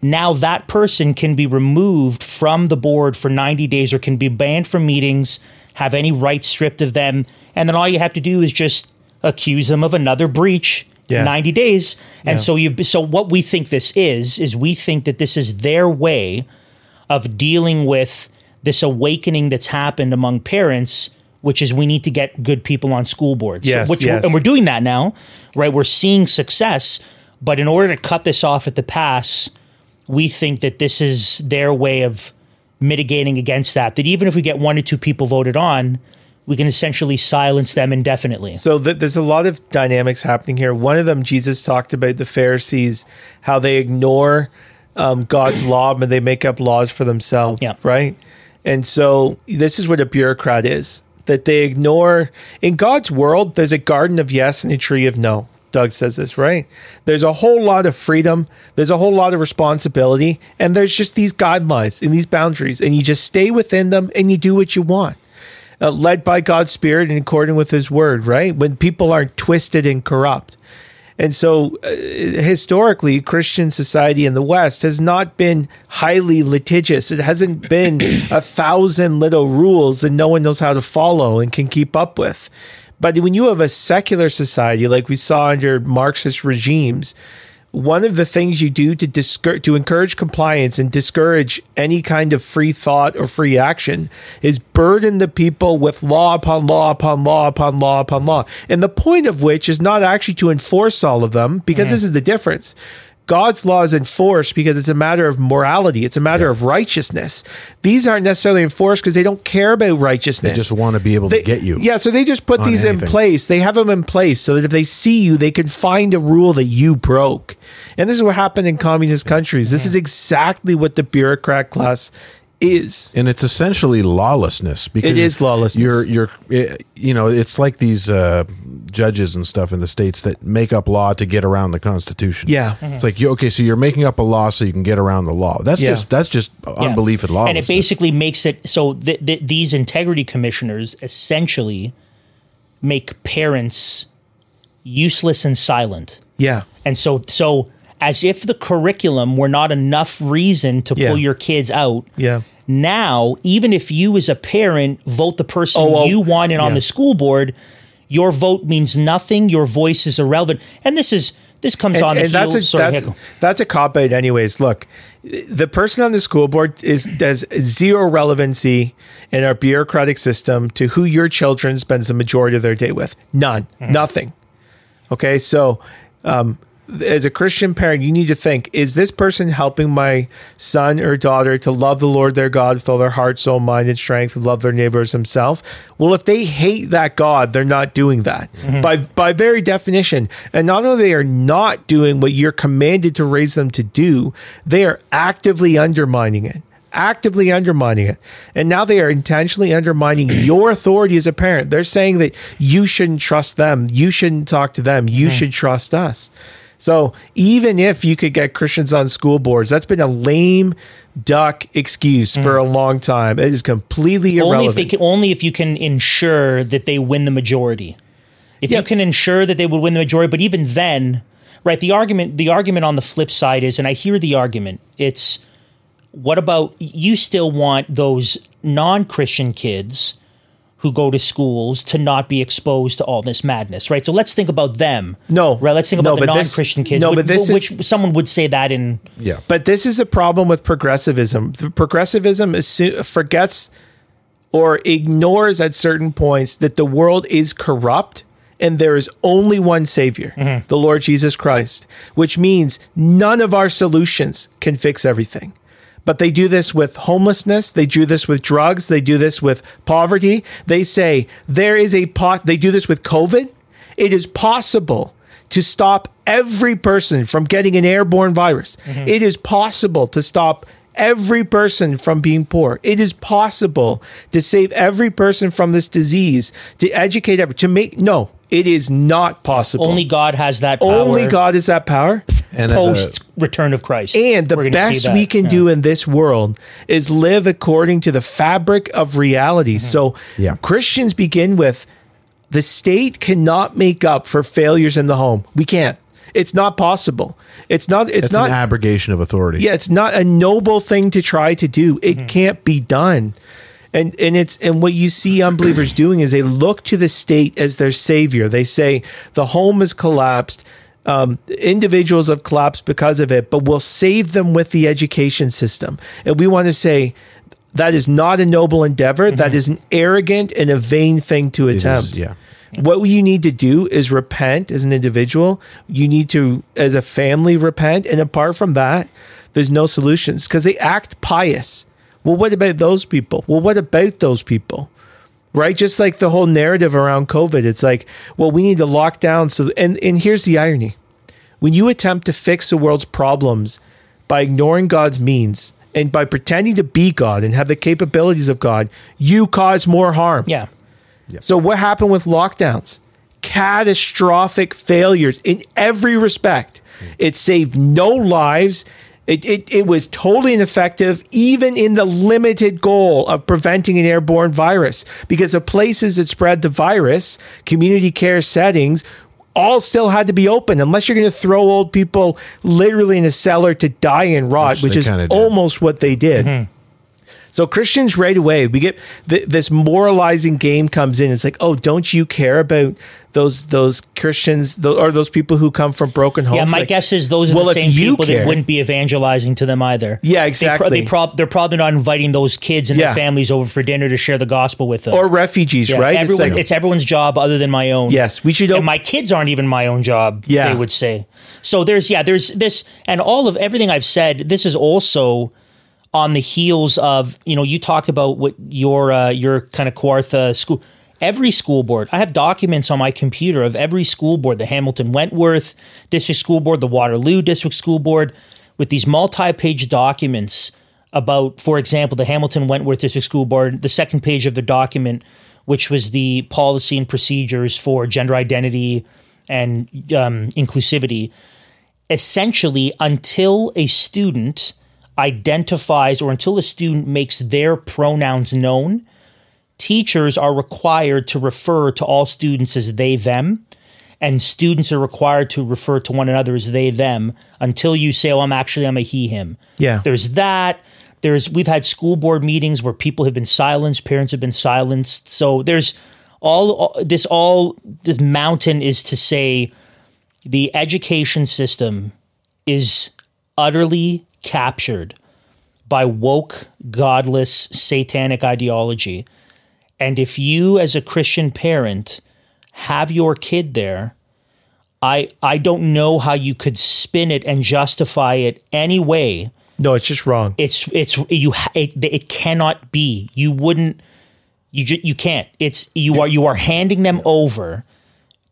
Speaker 3: Now that person can be removed from the board for 90 days or can be banned from meetings, have any rights stripped of them, and then all you have to do is just accuse them of another breach
Speaker 2: Yeah.
Speaker 3: 90 days. And
Speaker 2: Yeah.
Speaker 3: so you so what we think this is is we think that this is their way of dealing with this awakening that's happened among parents which is we need to get good people on school boards
Speaker 2: Yes,
Speaker 3: which
Speaker 2: yes.
Speaker 3: and we're doing that now right we're seeing success but in order to cut this off at the pass we think that this is their way of mitigating against that that even if we get one or two people voted on we can essentially silence them indefinitely
Speaker 2: So th- there's a lot of dynamics happening here. One of them, Jesus talked about the Pharisees, how they ignore um, God's law and they make up laws for themselves,
Speaker 3: Yeah.
Speaker 2: right? And so this is what a bureaucrat is that they ignore. In God's world, there's a garden of yes and a tree of no. Doug says this, right? There's a whole lot of freedom, there's a whole lot of responsibility, and there's just these guidelines and these boundaries, and you just stay within them and you do what you want uh, led by God's Spirit and according with His Word, right? When people aren't twisted and corrupt. And so, uh, historically, Christian society in the West has not been highly litigious. It hasn't been a thousand little rules that no one knows how to follow and can keep up with. But when you have a secular society like we saw under Marxist regimes, one of the things you do to discour- to encourage compliance and discourage any kind of free thought or free action is burden the people with law upon law upon law upon law upon law. And the point of which is not actually to enforce all of them, because mm. this is the difference. God's law is enforced because it's a matter of morality. It's a matter of righteousness. These aren't necessarily enforced because they don't care about righteousness.
Speaker 1: They just want to be able to get you.
Speaker 2: Yeah, so they just put these
Speaker 1: anything.
Speaker 2: in place. They have them in place so that if they see you, they can find a rule that you broke. And this is what happened in communist countries. This is exactly what the bureaucrat class is.
Speaker 1: and it's essentially lawlessness because
Speaker 2: It is lawlessness.
Speaker 1: You're you're you know it's like these uh, judges and stuff in the states that make up law to get around the Constitution.
Speaker 2: Yeah.
Speaker 1: it's like you okay, so you're making up a law so you can get around the law. That's
Speaker 2: Yeah.
Speaker 1: just that's just
Speaker 3: Yeah.
Speaker 1: unbelief law.
Speaker 3: And it basically makes it so th- th- these integrity commissioners essentially make parents useless and silent.
Speaker 2: Yeah.
Speaker 3: And so so as if the curriculum were not enough reason to
Speaker 2: Yeah.
Speaker 3: pull your kids out.
Speaker 2: Yeah.
Speaker 3: Now, even if you as a parent vote the person
Speaker 2: Oh, well,
Speaker 3: you wanted on
Speaker 2: yeah.
Speaker 3: the school board, your vote means nothing. Your voice is irrelevant. And this is this comes on the
Speaker 2: and that's a
Speaker 3: sorry,
Speaker 2: that's that's a cop out anyways look the person on the school board is does zero relevancy in our bureaucratic system to who your children spends the majority of their day with none nothing okay so um as a Christian parent, you need to think: Is this person helping my son or daughter to love the Lord their God with all their heart, soul, mind, and strength, and love their neighbors themselves? Well, if they hate that God, they're not doing that mm-hmm. by by very definition. And not only they are not doing what you're commanded to raise them to do, they are actively undermining it actively undermining it. And now they are intentionally undermining your authority as a parent. They're saying that you shouldn't trust them, you shouldn't talk to them, you mm-hmm. should trust us. So even if you could get Christians on school boards, that's been a lame duck excuse for hmm. a long time. It is completely irrelevant.
Speaker 3: only if they can, only if you can ensure that they win the majority. If
Speaker 2: Yeah.
Speaker 3: you can ensure that they would win the majority, but even then, right? The argument the argument on the flip side is, and I hear the argument. It's what about you? Still want those non Christian kids who go to schools to not be exposed to all this madness, right? So let's think about them.
Speaker 2: No.
Speaker 3: right? Let's think
Speaker 2: No,
Speaker 3: about the non-Christian kids.
Speaker 2: no,
Speaker 3: which,
Speaker 2: but this
Speaker 3: which
Speaker 2: is-
Speaker 3: someone would say that in
Speaker 1: yeah,
Speaker 2: But this is a problem with progressivism. The progressivism assu- forgets or ignores at certain points that the world is corrupt and there is only one Savior, mm-hmm. the Lord Jesus Christ, which means none of our solutions can fix everything. But they do this with homelessness. They do this with drugs. They do this with poverty. They say there is a pot. They do this with COVID. It is possible to stop every person from getting an airborne virus. Mm-hmm. It is possible to stop every person from being poor. It is possible to save every person from this disease, to educate every, to make, no, it is not possible.
Speaker 3: Only God has that power.
Speaker 2: Only God has that power.
Speaker 1: And as a-
Speaker 3: post return of Christ.
Speaker 2: And the
Speaker 3: We're gonna see
Speaker 2: best we can
Speaker 3: Yeah.
Speaker 2: do in this world is live according to the fabric of reality. So
Speaker 1: Yeah.
Speaker 2: Christians begin with the state cannot make up for failures in the home. We can't. It's not possible. It's not it's
Speaker 1: It's
Speaker 2: not
Speaker 1: an abrogation of authority.
Speaker 2: yeah, it's not a noble thing to try to do. It
Speaker 3: Mm-hmm.
Speaker 2: can't be done. And and it's and what you see unbelievers doing is they look to the state as their savior. They say the home has collapsed. Um, individuals have collapsed because of it, but we'll save them with the education system. And we want to say that is not a noble endeavor.
Speaker 3: Mm-hmm.
Speaker 2: That is an arrogant and a vain thing to
Speaker 1: It is,
Speaker 2: attempt.
Speaker 1: yeah.
Speaker 2: What you need to do is repent as an individual. You need to, as a family, repent. And apart from that, there's no solutions because they act pious. Well, what about those people? Well, what about those people? Right? Just like the whole narrative around COVID, it's like, well, we need to lock down. So, and, and here's the irony when you attempt to fix the world's problems by ignoring God's means and by pretending to be God and have the capabilities of God, you cause more harm.
Speaker 3: Yeah.
Speaker 2: So what happened with lockdowns? Catastrophic failures in every respect. Mm. It saved no lives. It, it, it was totally ineffective, even in the limited goal of preventing an airborne virus, because the places that spread the virus, community care settings, all still had to be open, unless you're going to throw old people literally in a cellar to die and rot,
Speaker 1: Which
Speaker 2: which, is almost what they did. Mm-hmm. So Christians right away, we get th- this moralizing game comes in. It's like, oh, don't you care about those those Christians tho- or those people who come from broken homes?
Speaker 3: Yeah, my
Speaker 2: Like,
Speaker 3: guess is those are
Speaker 2: well,
Speaker 3: the same people
Speaker 2: care-
Speaker 3: that wouldn't be evangelizing to them either.
Speaker 2: Yeah,
Speaker 3: They pro-
Speaker 2: exactly.
Speaker 3: They they're probably not inviting those kids and
Speaker 2: Yeah.
Speaker 3: their families over for dinner to share the gospel with them.
Speaker 2: or refugees,
Speaker 3: Yeah,
Speaker 2: right?
Speaker 3: Everyone,
Speaker 2: it's
Speaker 3: it's, everyone's job other than my own.
Speaker 2: yes, we should.
Speaker 3: and my kids aren't even my own job.
Speaker 2: Yeah.
Speaker 3: they would say. So there's yeah, there's this, and all of everything I've said. This is also on the heels of you know you talk about what your uh, your kind of Kawartha school. Every school board, I have documents on my computer of every school board: the Hamilton Wentworth District School Board, the Waterloo District School Board, with these multi-page documents about, for example, the Hamilton Wentworth District School Board. The second page of the document, which was the policy and procedures for gender identity and um, inclusivity essentially until a student identifies or until a student makes their pronouns known, teachers are required to refer to all students as they, them, and students are required to refer to one another as they, them until you say, oh, I'm actually, I'm a he, him.
Speaker 2: Yeah.
Speaker 3: There's that. There's, we've had school board meetings where people have been silenced, parents have been silenced. So there's all, all this, all the mountain is to say, the education system is utterly captured by woke, godless, satanic ideology. And if you, as a Christian parent, have your kid there, I I don't know how you could spin it and justify it any way.
Speaker 2: no, it's just wrong.
Speaker 3: It's it's you it, it cannot be. You wouldn't you ju- you can't. It's you are you are handing them over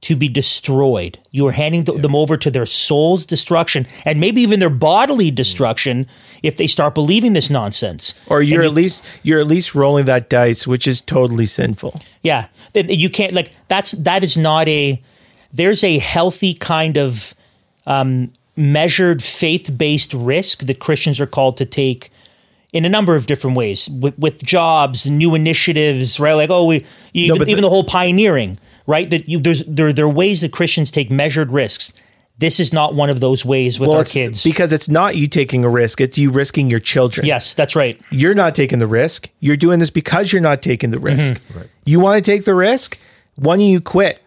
Speaker 3: to be destroyed. You are handing th- them over to their soul's destruction and maybe even their bodily destruction if they start believing this nonsense.
Speaker 2: or you're at least you're at least rolling that dice, which is totally sinful.
Speaker 3: Yeah, you can't like that's that is not a. There's a healthy kind of um, measured faith-based risk that Christians are called to take in a number of different ways with, with jobs, new initiatives, right? Like oh, we even,
Speaker 2: but the-
Speaker 3: even the whole pioneering, right? That you there's there there are ways that Christians take measured risks. This is not one of those ways with
Speaker 2: Well,
Speaker 3: our kids.
Speaker 2: because it's not you taking a risk; it's you risking your children.
Speaker 3: yes, that's right.
Speaker 2: you're not taking the risk. You're doing this because you're not taking the risk.
Speaker 3: Mm-hmm.
Speaker 2: You want to take the risk? Why don't you quit?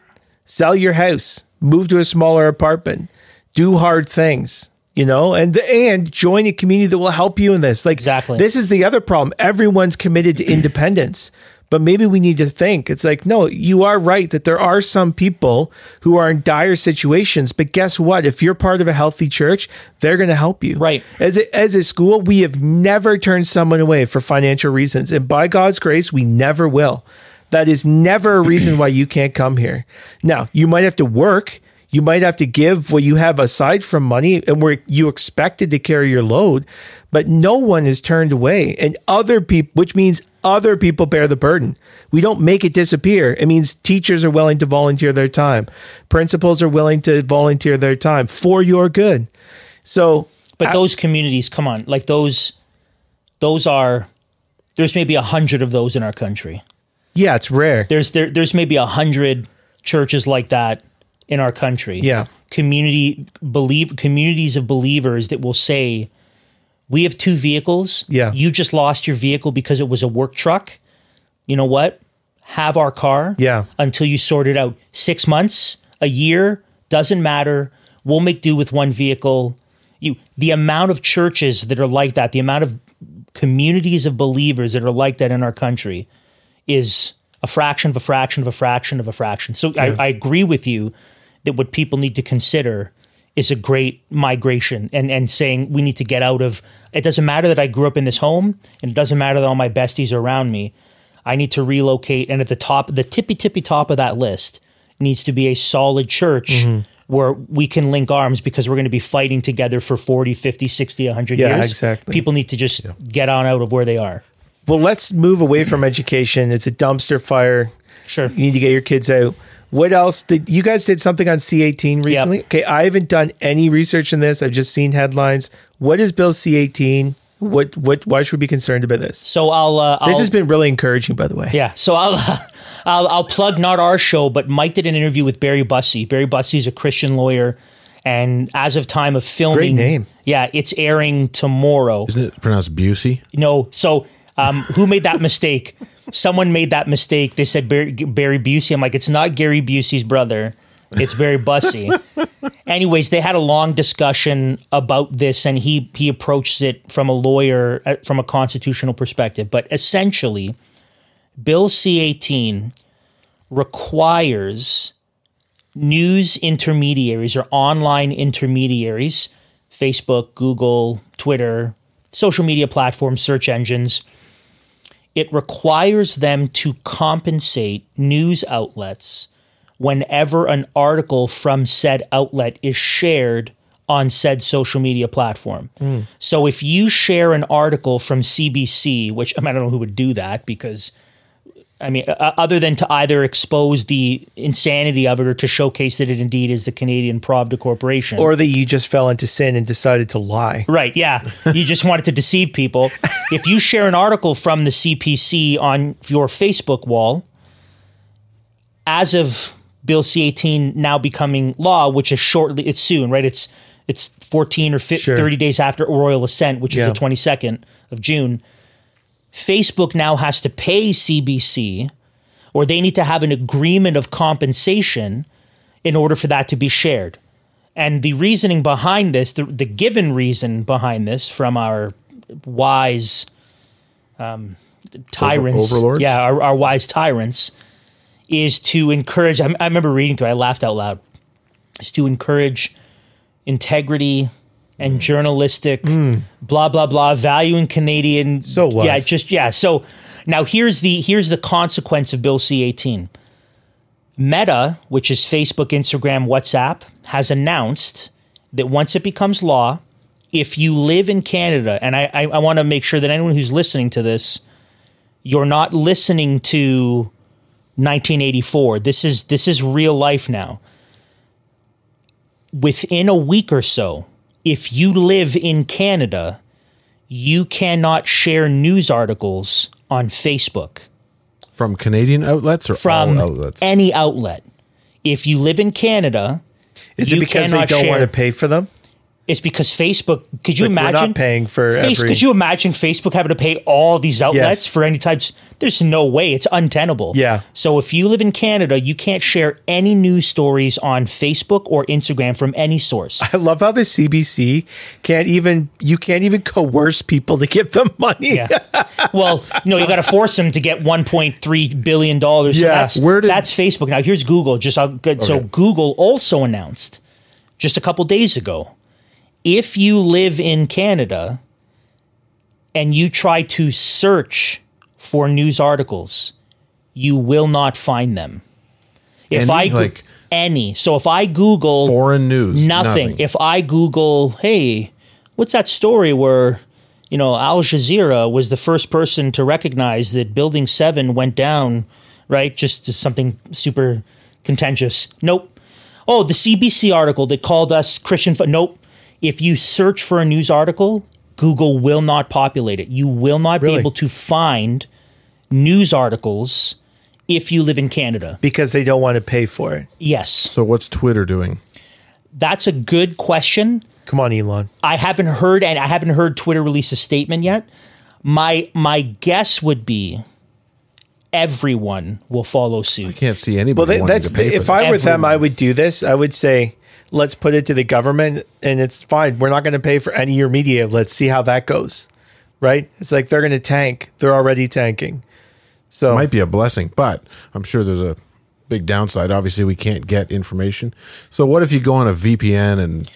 Speaker 2: Sell your house, move to a smaller apartment, do hard things, you know, and and join a community that will help you in this. Like
Speaker 3: Exactly.
Speaker 2: this is the other problem. Everyone's committed to independence. But maybe we need to think. It's like, no, you are right that there are some people who are in dire situations. But guess what? If you're part of a healthy church, they're going to help you.
Speaker 3: Right.
Speaker 2: As a, as a school, we have never turned someone away for financial reasons. And by God's grace, we never will. That is never a reason why you can't come here. Now, you might have to work. You might have to give what you have aside from money and where you expected to carry your load, but no one is turned away. And other people, which means other people bear the burden. We don't make it disappear. It means teachers are willing to volunteer their time, principals are willing to volunteer their time for your good. So,
Speaker 3: But those communities, come on, like those, those are. There's maybe a hundred of those in our country.
Speaker 2: yeah, it's rare.
Speaker 3: There's there, there's maybe a hundred churches like that in our country.
Speaker 2: Yeah.
Speaker 3: community believe communities of believers that will say, "We have two vehicles.
Speaker 2: Yeah.
Speaker 3: you just lost your vehicle because it was a work truck. You know what? Have our car.
Speaker 2: Yeah.
Speaker 3: until you sort it out. Six months, a year doesn't matter. We'll make do with one vehicle. You the amount of churches that are like that, the amount of communities of believers that are like that in our country is a fraction of a fraction of a fraction of a fraction. So I, I agree with you that what people need to consider is a great migration and, and saying we need to get out of it doesn't matter that I grew up in this home and it doesn't matter that all my besties are around me. I need to relocate and at the top the tippy tippy top of that list needs to be a solid church
Speaker 2: Mm-hmm.
Speaker 3: where we can link arms because we're going to be fighting together for 40, 50, 60, 100
Speaker 2: Yeah,
Speaker 3: years.
Speaker 2: exactly.
Speaker 3: People need to just get on out of where they are.
Speaker 2: Well, let's move away from education. It's a dumpster fire.
Speaker 3: Sure.
Speaker 2: You need to get your kids out. What else did you guys did something on C18 recently? Okay, I haven't done any research in this. I've just seen headlines. What is Bill C18? What what why should we be concerned about this?
Speaker 3: So I'll uh,
Speaker 2: This
Speaker 3: I'll-
Speaker 2: has been really encouraging by the way.
Speaker 3: Yeah, so I'll, I'll I'll plug not our show, but Mike did an interview with Barry Bussey. Barry Bussey is a Christian lawyer, and as of time of filming,
Speaker 2: Great name.
Speaker 3: Yeah, it's airing tomorrow.
Speaker 1: Isn't it pronounced Busey?
Speaker 3: No, so um, who made that mistake? Someone made that mistake. They said Barry, Barry Busey. I'm like, it's not Gary Busey's brother. It's Barry Bussey. Anyways, they had a long discussion about this, and he he approached it from a lawyer, uh, from a constitutional perspective. But essentially, Bill C-18 requires news intermediaries or online intermediaries, Facebook, Google, Twitter, social media platforms, search engines, it requires them to compensate news outlets whenever an article from said outlet is shared on said social media platform. Hmm. So if you share an article from CBC, which I, mean, I don't know who would do that because I mean, uh, other than to either expose the insanity of it or to showcase that it indeed is the Canadian Pravda Corporation.
Speaker 2: Or that you just fell into sin and decided to lie.
Speaker 3: Right, yeah. You just wanted to deceive people. If you share an article from the CPC on your Facebook wall, as of Bill C-18 now becoming law, which is shortly, it's soon, right? It's it's 14 or 50,
Speaker 2: Sure.
Speaker 3: 30 days after Royal Assent, which
Speaker 2: Yeah.
Speaker 3: is the 22nd of June. Facebook now has to pay CBC, or they need to have an agreement of compensation in order for that to be shared. And the reasoning behind this, the, the given reason behind this from our wise um, tyrants,
Speaker 1: overlords?
Speaker 3: yeah, our, our wise tyrants, is to encourage. I, I remember reading through. I laughed out loud. Is to encourage integrity and journalistic blah blah blah value in Canadian.
Speaker 2: So wise.
Speaker 3: yeah, just yeah. So now here's the here's the consequence of Bill C eighteen. Meta, which is Facebook, Instagram, WhatsApp, has announced that once it becomes law, if you live in Canada, and I, I, I want to make sure that anyone who's listening to this, you're not listening to 1984. This is this is real life now. Within a week or so, if you live in Canada, you cannot share news articles on Facebook
Speaker 1: From Canadian outlets or
Speaker 3: from
Speaker 1: all outlets?
Speaker 3: any outlet. If you live in Canada,
Speaker 2: Is
Speaker 3: you
Speaker 2: it because they don't want to pay for them?
Speaker 3: It's because Facebook. Could you
Speaker 2: Like, we're
Speaker 3: imagine
Speaker 2: not paying for
Speaker 3: Face,
Speaker 2: every-
Speaker 3: Could you imagine Facebook having to pay all these outlets
Speaker 2: Yes.
Speaker 3: for any types? There's no way. It's untenable.
Speaker 2: Yeah.
Speaker 3: So if you live in Canada, you can't share any news stories on Facebook or Instagram from any source.
Speaker 2: I love how the CBC can't even you can't even coerce people to give them money.
Speaker 3: Yeah. well, no, you got to force them to get 1.3 billion dollars. So
Speaker 2: Yeah.
Speaker 3: that's
Speaker 1: Where did-
Speaker 3: that's Facebook. Now here's Google. Just so
Speaker 1: Okay.
Speaker 3: Google also announced just a couple days ago, if you live in Canada and you try to search for news articles, you will not find them. If
Speaker 1: Any,
Speaker 3: I go-
Speaker 1: like
Speaker 3: Any. So if I Google
Speaker 1: Foreign news.
Speaker 3: nothing. If I Google, hey, what's that story where, you know, Al Jazeera was the first person to recognize that Building 7 went down, right? Just, just something super contentious. Nope. Oh, the CBC article that called us Christian. Fo- nope. If you search for a news article, Google will not populate it. You will not
Speaker 2: Really?
Speaker 3: be able to find news articles if you live in Canada.
Speaker 2: because they don't want to pay for it.
Speaker 3: Yes.
Speaker 1: So what's Twitter doing?
Speaker 3: That's a good question.
Speaker 2: Come on, Elon.
Speaker 3: I haven't heard and I haven't heard Twitter release a statement yet. My my guess would be everyone will follow suit.
Speaker 1: I can't see anybody
Speaker 2: Well, they,
Speaker 1: wanting
Speaker 2: that's
Speaker 1: to pay for
Speaker 2: if
Speaker 1: this.
Speaker 2: I were them, I would do this. I would say, let's put it to the government, and it's fine. We're not going to pay for any of your media. Let's see how that goes. Right? It's like they're going to tank. They're already tanking. So it
Speaker 1: might be a blessing, but I'm sure there's a big downside. Obviously, we can't get information. So what if you go on a VPN and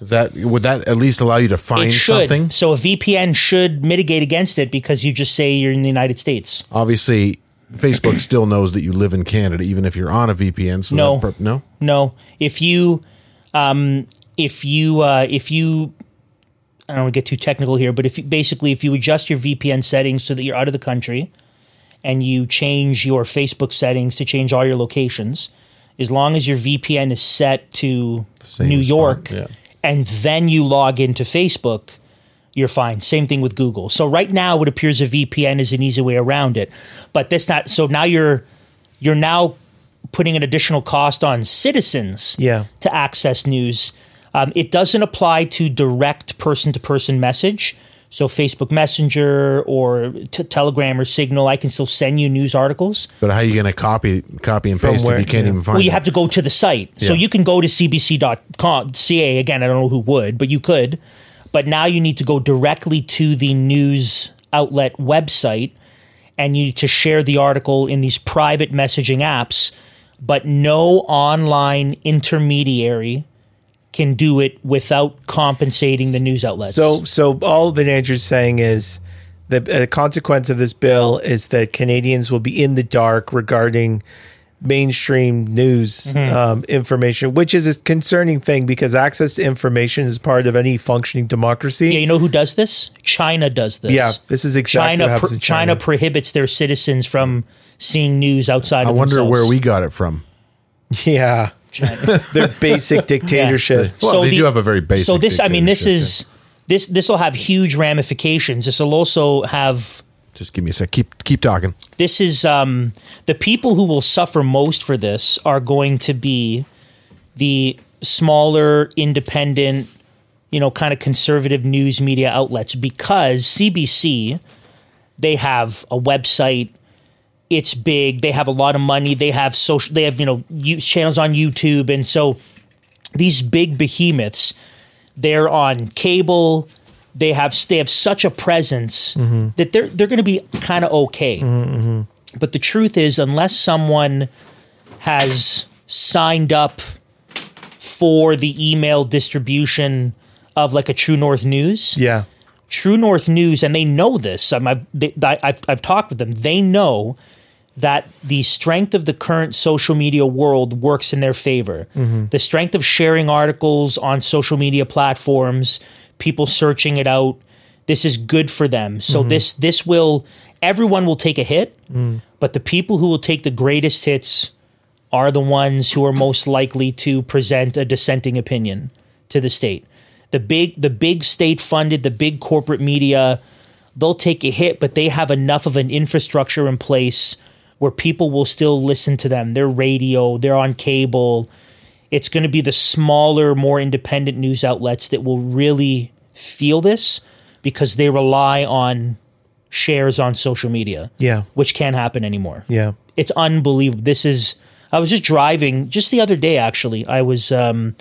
Speaker 1: that would that at least allow you to find
Speaker 3: It
Speaker 1: something?
Speaker 3: So a VPN should mitigate against it because you just say you're in the United States.
Speaker 1: Obviously, Facebook still knows that you live in Canada, even if you're on a VPN. So
Speaker 3: No.
Speaker 1: per- no.
Speaker 3: No, if you, um, if you, uh, if you, I don't want to get too technical here, but if you, basically if you adjust your VPN settings so that you're out of the country, and you change your Facebook settings to change all your locations, as long as your VPN is set to New
Speaker 1: spot,
Speaker 3: York,
Speaker 1: yeah.
Speaker 3: and then you log into Facebook, you're fine. Same thing with Google. So right now, it appears a VPN is an easy way around it, but this not. So now you're you're now putting an additional cost on citizens
Speaker 2: Yeah.
Speaker 3: to access news. Um, it doesn't apply to direct person to person message. So Facebook Messenger or t- Telegram or Signal, I can still send you news articles.
Speaker 1: But how are you going to copy copy and
Speaker 2: From
Speaker 1: paste
Speaker 2: where?
Speaker 1: if you can't
Speaker 2: Yeah.
Speaker 1: even find?
Speaker 3: Well, you
Speaker 1: it?
Speaker 3: have to go to the site. So you can go to cbc.com, CA. Again, I don't know who would, but you could. But now you need to go directly to the news outlet website and you need to share the article in these private messaging apps, but no online intermediary can do it without compensating the news outlets.
Speaker 2: So, so all that Andrew's saying is the uh, consequence of this bill is that Canadians will be in the dark regarding mainstream news
Speaker 3: Mm-hmm.
Speaker 2: um, information, which is a concerning thing because access to information is part of any functioning democracy.
Speaker 3: yeah, you know who does this? China does this.
Speaker 2: Yeah, this is exactly
Speaker 3: China.
Speaker 2: what
Speaker 3: pro-
Speaker 2: in
Speaker 3: China
Speaker 2: China.
Speaker 3: prohibits their citizens from seeing news outside of China.
Speaker 1: I wonder
Speaker 3: themselves.
Speaker 1: where we got it from.
Speaker 2: Yeah, their basic dictatorship.
Speaker 1: Well, they do have a very basic
Speaker 3: So this, I mean, this
Speaker 1: dictatorship,
Speaker 3: is this. This will have huge ramifications. This will also have.
Speaker 1: Just give me a sec. Keep keep talking.
Speaker 3: This is um, the people who will suffer most for this are going to be the smaller, independent, you know, kind of conservative news media outlets because CBC they have a website it's big they have a lot of money they have social they have you know channels on youtube and so these big behemoths they're on cable they have they have such a presence mm-hmm. that they're they're going to be kind of okay mm-hmm, mm-hmm. but the truth is unless someone has signed up for the email distribution of like a true north news
Speaker 2: Yeah,
Speaker 3: True North News, and they know this. Um, I've, they, I've, I've talked with them. They know that the strength of the current social media world works in their favor. The strength of sharing articles on social media platforms, people searching it out. This is good for them. So mm-hmm. this this will everyone will take a hit, mm. but the people who will take the greatest hits are the ones who are most likely to present a dissenting opinion to the state. The big the big state funded, the big corporate media, they'll take a hit, but they have enough of an infrastructure in place where people will still listen to them. They're radio, they're on cable. It's going to be the smaller, more independent news outlets that will really feel this because they rely on shares on social media.
Speaker 2: Yeah.
Speaker 3: Which can't happen anymore
Speaker 2: yeah.
Speaker 3: it's unbelievable. This is I was just driving just the other day actually. I was um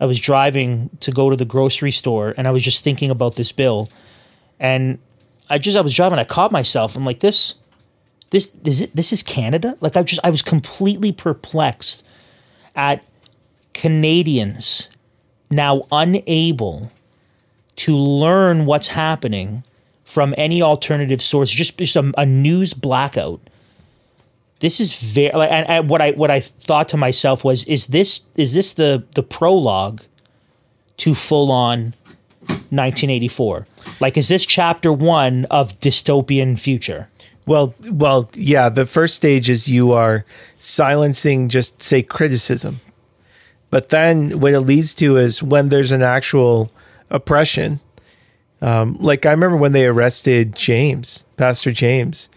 Speaker 3: I was driving to go to the grocery store and I was just thinking about this bill. And I just I was driving I caught myself. I'm like this this is this is Canada? Like I just I was completely perplexed at Canadians now unable to learn what's happening from any alternative source just a, a news blackout. This is very and, and what I what I thought to myself was is this is this the the prologue to full on 1984 like is this chapter 1 of dystopian future?
Speaker 2: Well, well, yeah. The first stage is you are silencing just say criticism, but then what it leads to is when there's an actual oppression. Um, like I remember when they arrested James, Pastor James,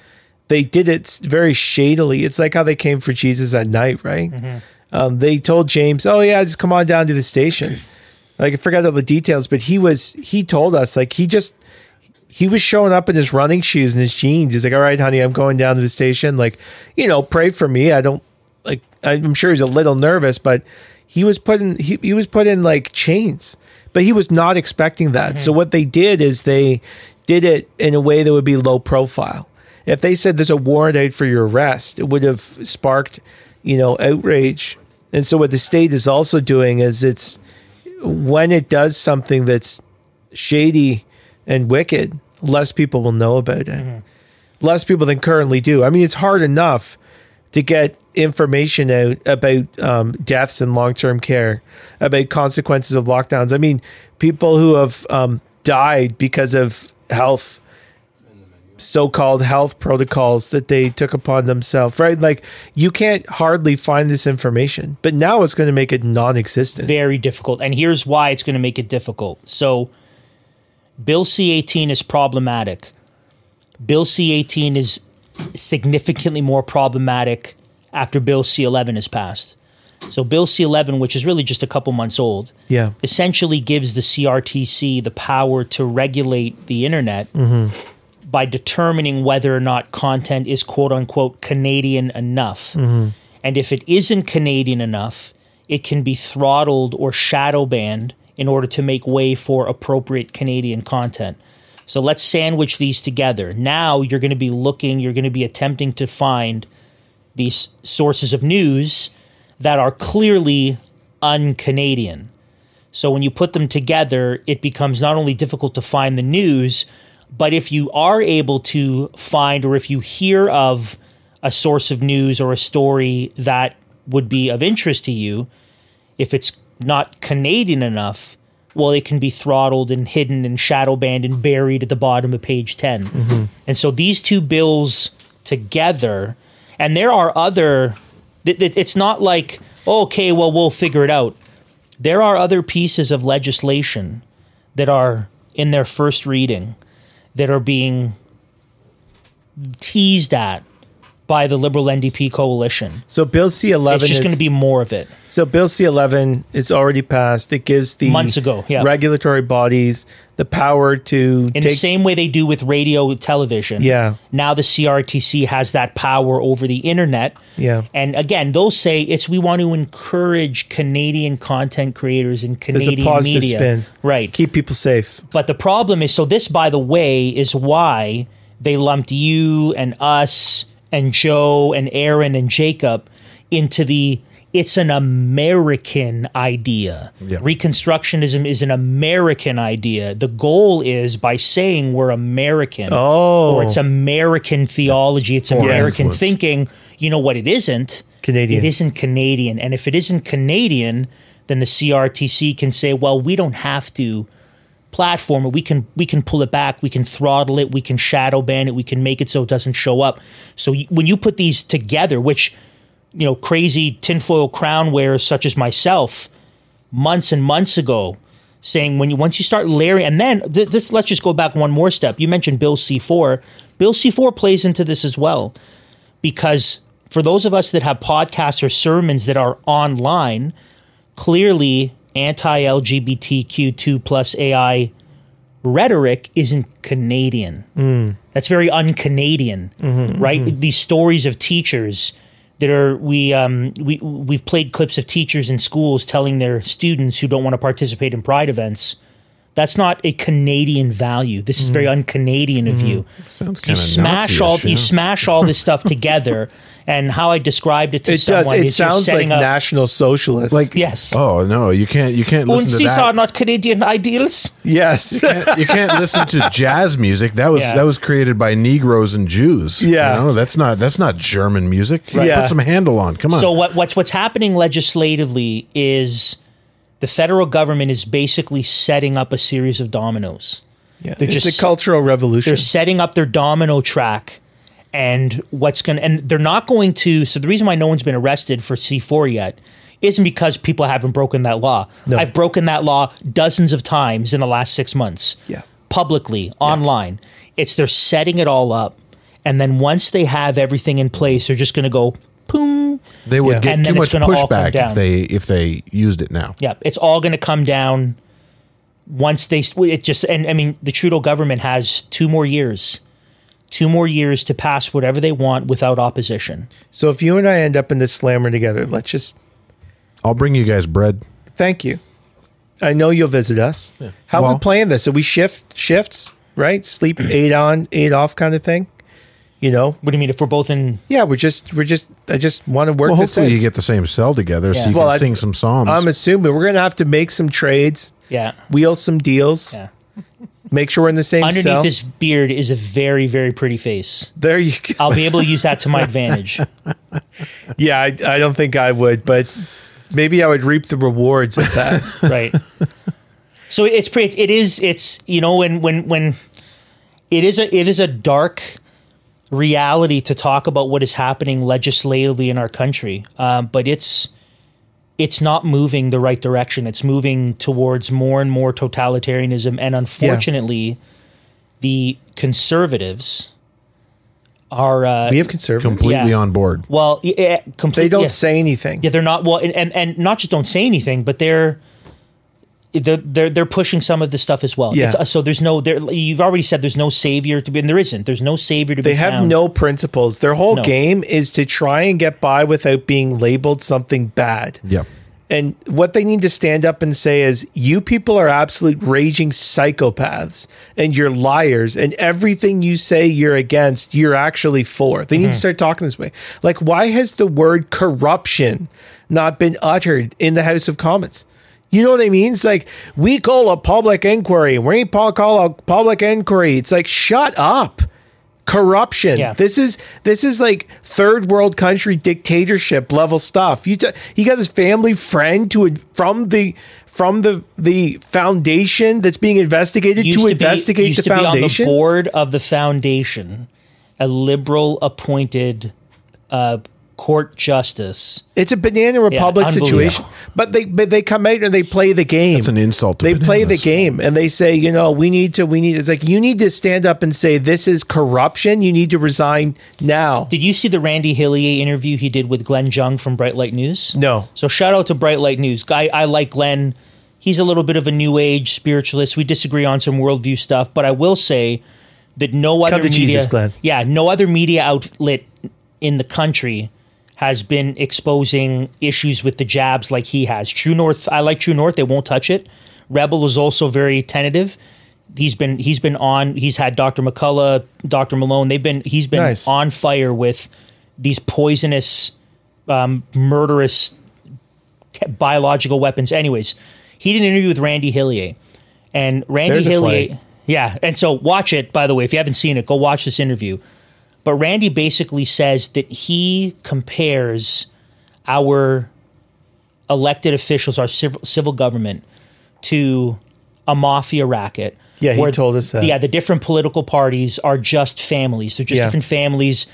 Speaker 2: they did it very shadily. It's like how they came for Jesus at night, right? Um, they told James, "Oh yeah, just come on down to the station." Like I forgot all the details, but he was he told us like he just he was showing up in his running shoes and his jeans. He's like, "All right, honey, I'm going down to the station. Like, you know, pray for me. I don't like. I'm sure he's a little nervous, but he was put in he, he was put in like chains, but he was not expecting that. So what they did is they did it in a way that would be low profile. If they said there's a warrant out for your arrest, it would have sparked, you know, outrage. And so what the state is also doing is it's when it does something that's shady and wicked, less people will know about it. Mm-hmm. Less people than currently do. I mean, it's hard enough to get information out about um, deaths in long term care, about consequences of lockdowns. I mean, people who have um, died because of health, so called health protocols that they took upon themselves, right? Like, you can't hardly find this information, but now it's going to make it non existent.
Speaker 3: very difficult. And here's why it's going to make it difficult. So, Bill C 18 is problematic. Bill C 18 is significantly more problematic after Bill C 11 is passed. So, Bill C 11, which is really just a couple months old,
Speaker 2: Yeah.
Speaker 3: essentially gives the CRTC the power to regulate the internet mm-hmm. by determining whether or not content is quote unquote Canadian enough. Mm-hmm. And if it isn't Canadian enough, it can be throttled or shadow banned in order to make way for appropriate Canadian content. So let's sandwich these together. Now you're going to be looking, you're going to be attempting to find these sources of news that are clearly un Canadian. So when you put them together, it becomes not only difficult to find the news, but if you are able to find or if you hear of a source of news or a story that would be of interest to you, if it's not Canadian enough, well, it can be throttled and hidden and shadow banned and buried at the bottom of page 10. Mm-hmm. And so these two bills together, and there are other, th- th- it's not like, oh, okay, well, we'll figure it out. There are other pieces of legislation that are in their first reading that are being teased at by the Liberal NDP coalition.
Speaker 2: So Bill C eleven
Speaker 3: is just going to be more of it.
Speaker 2: So Bill C eleven is already passed. It gives the
Speaker 3: Months ago, yeah.
Speaker 2: regulatory bodies the power to
Speaker 3: In
Speaker 2: take.
Speaker 3: the same way they do with radio television.
Speaker 2: Yeah.
Speaker 3: Now the CRTC has that power over the internet.
Speaker 2: Yeah.
Speaker 3: And again, they'll say it's we want to encourage Canadian content creators and Canadian media.
Speaker 2: spin.
Speaker 3: Right.
Speaker 2: Keep people safe.
Speaker 3: But the problem is so this, by the way, is why they lumped you and us and Joe and Aaron and Jacob into the it's an American idea.
Speaker 1: Yeah.
Speaker 3: Reconstructionism is an American idea. The goal is by saying we're American
Speaker 2: Oh.
Speaker 3: or it's oh. American theology, it's American
Speaker 1: influence.
Speaker 3: thinking. You know what it isn't?
Speaker 2: Canadian.
Speaker 3: It isn't Canadian. And if it isn't Canadian, then the CRTC can say, well, we don't have to platform. We can we can pull it back. We can throttle it. We can shadow ban it. We can make it so it doesn't show up. So when you put these together, which you know, crazy tinfoil crown wearers such as myself, months and months ago, saying when you once you start layering, and then th- this let's just go back one more step. You mentioned Bill C four. Bill C four plays into this as well, because for those of us that have podcasts or sermons that are online, clearly anti LGBTQ two plus AI rhetoric isn't Canadian. That's very un-Canadian, right? These stories of teachers that are we um, we we've played clips of teachers in schools telling their students who don't want to participate in pride events That's not a Canadian value. This is very mm. un-Canadian of mm-hmm. you.
Speaker 1: Sounds
Speaker 3: You
Speaker 1: of
Speaker 3: smash all you smash all this stuff together, and how I described it to
Speaker 2: It
Speaker 3: someone
Speaker 2: does. It
Speaker 3: is you're
Speaker 2: sounds like
Speaker 3: setting up-
Speaker 2: National Socialist.
Speaker 1: like
Speaker 3: Yes.
Speaker 1: Oh no, you can't you can't
Speaker 3: And
Speaker 1: listen to
Speaker 3: these are
Speaker 1: that.
Speaker 3: not Canadian ideals.
Speaker 2: yes.
Speaker 1: you can't listen to jazz music. That was
Speaker 3: Yeah.
Speaker 1: that was created by Negroes and Jews.
Speaker 2: Yeah.
Speaker 1: you know, that's not that's not German music.
Speaker 2: Right.
Speaker 1: Put some Handel on. Come on.
Speaker 3: So what, what's what's happening legislatively is the federal government is basically setting up a series of dominoes.
Speaker 2: Yeah.
Speaker 3: They're
Speaker 2: It's
Speaker 3: just-
Speaker 2: a cultural revolution.
Speaker 3: They're setting up their domino track, and what's going to and they're not going to. So the reason why no one's been arrested for C four yet isn't because people haven't broken that law.
Speaker 2: No.
Speaker 3: I've broken that law dozens of times in the last six months.
Speaker 2: Yeah.
Speaker 3: publicly online. It's they're setting it all up, and then once they have everything in place, they're just going to go boom.
Speaker 1: they would
Speaker 2: Yeah.
Speaker 1: get
Speaker 3: And
Speaker 1: too much
Speaker 3: it's gonna all come
Speaker 1: pushback if they if they used it now.
Speaker 3: Yeah, it's all going to come down once they. It just and I mean the Trudeau government has two more years, two more years to pass whatever they want without opposition.
Speaker 2: so if you and I end up in this slammer together, let's just
Speaker 1: I'll bring you guys bread.
Speaker 2: thank you. I know you'll visit us. How are we playing this? Are we shift shifts, right? Sleep eight on, eight off kind of thing? You know?
Speaker 3: What do you mean if we're both in?
Speaker 2: Yeah, we're just we're just I just want to work
Speaker 1: Well,
Speaker 2: this
Speaker 1: hopefully
Speaker 2: in.
Speaker 1: you get the same cell together
Speaker 3: Yeah.
Speaker 1: so you
Speaker 2: Well,
Speaker 1: can
Speaker 2: I-
Speaker 1: sing some psalms.
Speaker 2: I'm assuming we're gonna have to make some trades,
Speaker 3: Yeah,
Speaker 2: wheel some deals,
Speaker 3: yeah.
Speaker 2: make sure we're in the same
Speaker 3: Underneath
Speaker 2: cell.
Speaker 3: this beard is a very very pretty face.
Speaker 2: there you go.
Speaker 3: I'll be able to use that to my advantage.
Speaker 2: Yeah, I, I don't think I would, but maybe I would reap the rewards of that.
Speaker 3: right so it's pretty it is it's you know when when when it is a it is a dark reality to talk about what is happening legislatively in our country um, but it's it's not moving the right direction it's moving towards more and more totalitarianism and unfortunately the conservatives are uh,
Speaker 2: we have conservatives.
Speaker 1: completely
Speaker 3: yeah.
Speaker 1: on board.
Speaker 3: well yeah, completely
Speaker 2: they don't
Speaker 3: yeah.
Speaker 2: say anything.
Speaker 3: Yeah, they're not well, and, and and not just don't say anything, but they're they're they're, they're pushing some of this stuff as well.
Speaker 2: Yeah.
Speaker 3: It's- uh, so there's no there. You've already said there's no savior to be, and there isn't. There's no savior to be.
Speaker 2: They have
Speaker 3: found.
Speaker 2: no principles. Their whole
Speaker 3: No.
Speaker 2: game is to try and get by without being labeled something bad.
Speaker 1: Yeah.
Speaker 2: And what they need to stand up and say is, you people are absolute raging psychopaths and you're liars, and everything you say you're against, you're actually for. They need
Speaker 3: Mm-hmm.
Speaker 2: to start talking this way. Like, why has the word corruption not been uttered in the House of Commons? You know what I mean? It's like, we call a public inquiry. We call a public inquiry. It's like, shut up. Corruption.
Speaker 3: Yeah.
Speaker 2: This is this is like third world country dictatorship level stuff. You t- he got his family friend to from the from the the foundation that's being investigated to,
Speaker 3: be-
Speaker 2: investigate
Speaker 3: used
Speaker 2: the
Speaker 3: to be on
Speaker 2: foundation.
Speaker 3: the board of the foundation, a liberal appointed uh, court justice.
Speaker 2: It's a banana republic
Speaker 3: unbelievable.
Speaker 2: situation. But they but they come out and they play the game.
Speaker 1: That's an insult to
Speaker 2: They play the game and they say, you know, we need to we need it's like you need to stand up and say this is corruption. You need to resign now.
Speaker 3: Did you see the Randy Hillier interview he did with Glenn Jung from Bright Light News?
Speaker 2: No.
Speaker 3: So shout out to Bright Light News. Guy, I like Glenn. He's a little bit of a new age spiritualist. We disagree on some worldview stuff, but I will say that no other
Speaker 2: to
Speaker 3: media,
Speaker 2: Jesus, Glenn.
Speaker 3: yeah, no other media outlet in the country has been exposing issues with the jabs like he has. True North, I like True North. They won't touch it. Rebel is also very tentative. He's been he's been on. He's had Dr. McCullough, Dr. Malone. They've been he's been
Speaker 2: Nice.
Speaker 3: on fire with these poisonous, um, murderous biological weapons. Anyways, he did an interview with Randy Hillier, and Randy
Speaker 2: There's
Speaker 3: Hillier, yeah, and so watch it. By the way, if you haven't seen it, go watch this interview. But Randy basically says that he compares our elected officials, our civil, civil government, to a mafia racket.
Speaker 2: Yeah, he told us that.
Speaker 3: Yeah, the different political parties are just families. They're just
Speaker 2: Yeah.
Speaker 3: different families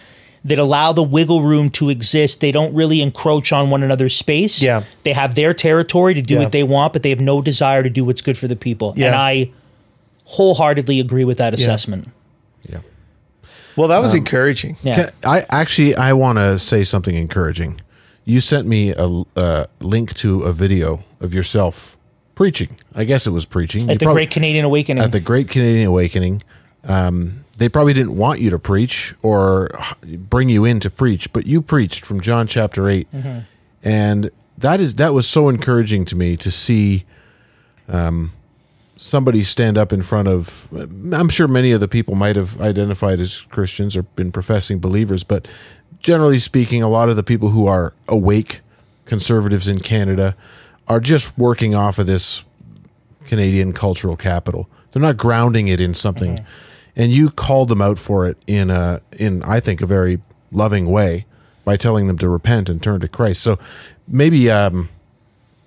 Speaker 3: that allow the wiggle room to exist. They don't really encroach on one another's space.
Speaker 2: Yeah.
Speaker 3: They have their territory to do
Speaker 2: Yeah.
Speaker 3: what they want, but they have no desire to do what's good for the people.
Speaker 2: Yeah.
Speaker 3: And I wholeheartedly agree with that assessment.
Speaker 1: Yeah.
Speaker 2: Well, that was
Speaker 1: Um,
Speaker 2: encouraging.
Speaker 3: Yeah.
Speaker 1: Ca- I actually I want to say something encouraging. You sent me a, a link to a video of yourself preaching. I guess it was preaching You
Speaker 3: At the
Speaker 1: probably-
Speaker 3: Great Canadian Awakening.
Speaker 1: at the Great Canadian Awakening. Um, they probably didn't want you to preach or bring you in to preach, but you preached from John chapter 8
Speaker 3: Mm-hmm.
Speaker 1: and that is that was so encouraging to me to see, um, somebody stand up in front of I'm sure many of the people might have identified as Christians or been professing believers, but generally speaking, a lot of the people who are awake conservatives in Canada are just working off of this Canadian cultural capital. They're not grounding it in something. And you called them out for it in a in I think a very loving way by telling them to repent and turn to Christ. So maybe um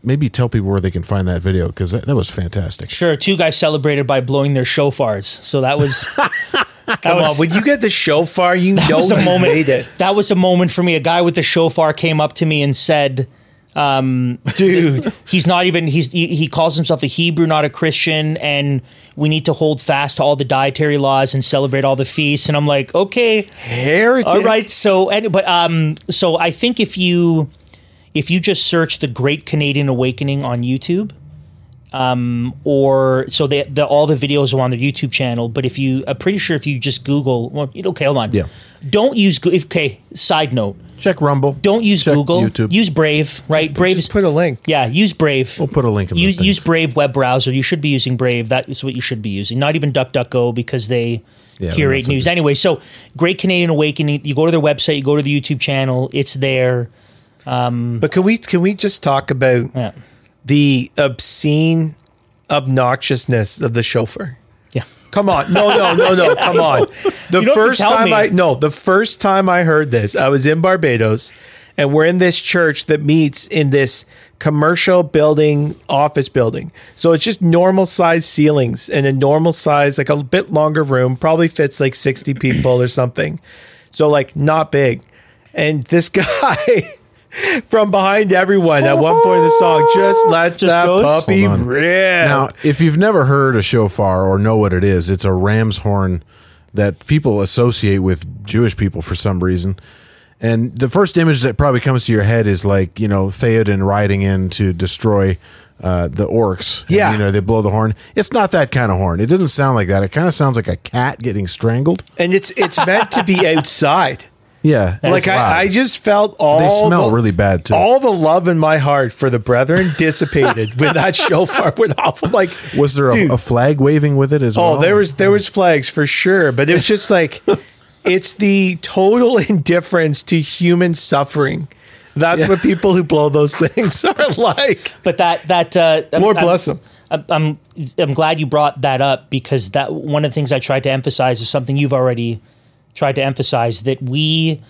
Speaker 1: maybe tell people where they can find that video because that, that was fantastic.
Speaker 3: Sure, two guys celebrated by blowing their shofars. So that was that
Speaker 2: Come
Speaker 3: was,
Speaker 2: on, when you get the shofar, you
Speaker 3: that
Speaker 2: know
Speaker 3: was a
Speaker 2: you
Speaker 3: moment.
Speaker 2: made it.
Speaker 3: That was a moment for me. A guy with the shofar came up to me and said,
Speaker 2: Dude,
Speaker 3: he's not even he's he, he calls himself a Hebrew, not a Christian, and we need to hold fast to all the dietary laws and celebrate all the feasts. And I'm like, okay,
Speaker 2: heretic.
Speaker 3: all right. So, and, but um, so I think if you if you just search the Great Canadian Awakening on YouTube, um, or so they, the all the videos are on their YouTube channel. But if you, I'm pretty sure if you just Google, well, okay, hold on,
Speaker 1: Yeah.
Speaker 3: don't use. If- Okay, side note,
Speaker 1: Check Rumble.
Speaker 3: don't use
Speaker 1: Check
Speaker 3: Google.
Speaker 1: YouTube.
Speaker 3: Use Brave, right? Brave is
Speaker 2: Just put a link.
Speaker 3: yeah, use Brave.
Speaker 1: We'll put a link in the
Speaker 3: use,
Speaker 1: things.
Speaker 3: use Brave web browser. You should be using Brave. That is what you should be using. Not even DuckDuckGo because they
Speaker 1: Yeah,
Speaker 3: curate news. Anyway, so Great Canadian Awakening. You go to their website. You go to the YouTube channel. It's there.
Speaker 2: Um, but can we can we just talk about
Speaker 3: Yeah.
Speaker 2: the obscene obnoxiousness of the shofar?
Speaker 3: Yeah.
Speaker 2: Come on. No, no, no, no. Come on. The
Speaker 3: You don't have to
Speaker 2: first time
Speaker 3: me.
Speaker 2: I no, the first time I heard this, I was in Barbados and we're in this church that meets in this commercial building, office building. So it's just normal size ceilings and a normal size, like a bit longer room, probably fits like 60 people or something. So like not big. And this guy from behind everyone at one point in the song just let
Speaker 3: Just
Speaker 2: that
Speaker 3: goes?
Speaker 2: puppy rip.
Speaker 1: Now, if you've never heard a shofar or know what it is, it's a ram's horn that people associate with Jewish people for some reason. And the first image that probably comes to your head is like, you know, Theoden riding in to destroy uh, the orcs. And,
Speaker 2: Yeah.
Speaker 1: you know, they blow the horn. It's not that kind of horn. It doesn't sound like that. It kind of sounds like a cat getting strangled.
Speaker 2: and it's it's meant to be outside.
Speaker 1: Yeah.
Speaker 2: like. I, I just felt all
Speaker 1: They smell
Speaker 2: the-
Speaker 1: really bad, too.
Speaker 2: All the love in my heart for the brethren dissipated when that shofar went off. I'm like,
Speaker 1: was there a, a flag waving with it as well?
Speaker 2: oh, there was there was flags for sure, but it was just like it's the total indifference to human suffering. That's what people who blow those things are like.
Speaker 3: But that that uh,
Speaker 2: Lord
Speaker 3: I'm-
Speaker 2: bless them.
Speaker 3: I'm, I'm I'm glad you brought that up because that one of the things I tried to emphasize is something you've already tried to emphasize that we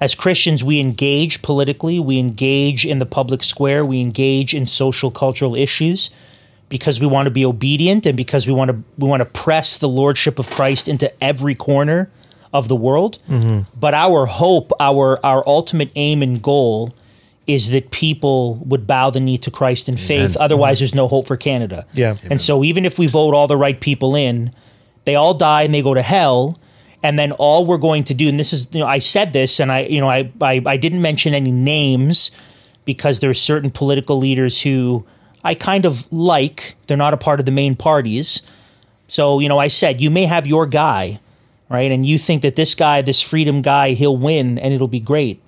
Speaker 3: as Christians we engage politically, we engage in the public square, we engage in social cultural issues because we want to be obedient and because we want to we want to press the lordship of Christ into every corner of the world. Mm-hmm. But our hope, our our ultimate aim and goal is that people would bow the knee to Christ in faith. Otherwise, mm-hmm. there's no hope for Canada.
Speaker 2: Yeah.
Speaker 3: And so, even if we vote all the right people in, they all die and they go to hell. And then all we're going to do, and this is, you know, I said this, and I, you know, I, I, I didn't mention any names because there's certain political leaders who I kind of like. They're not a part of the main parties. So, you know, I said, you may have your guy, right? And you think that this guy, this freedom guy, he'll win and it'll be great.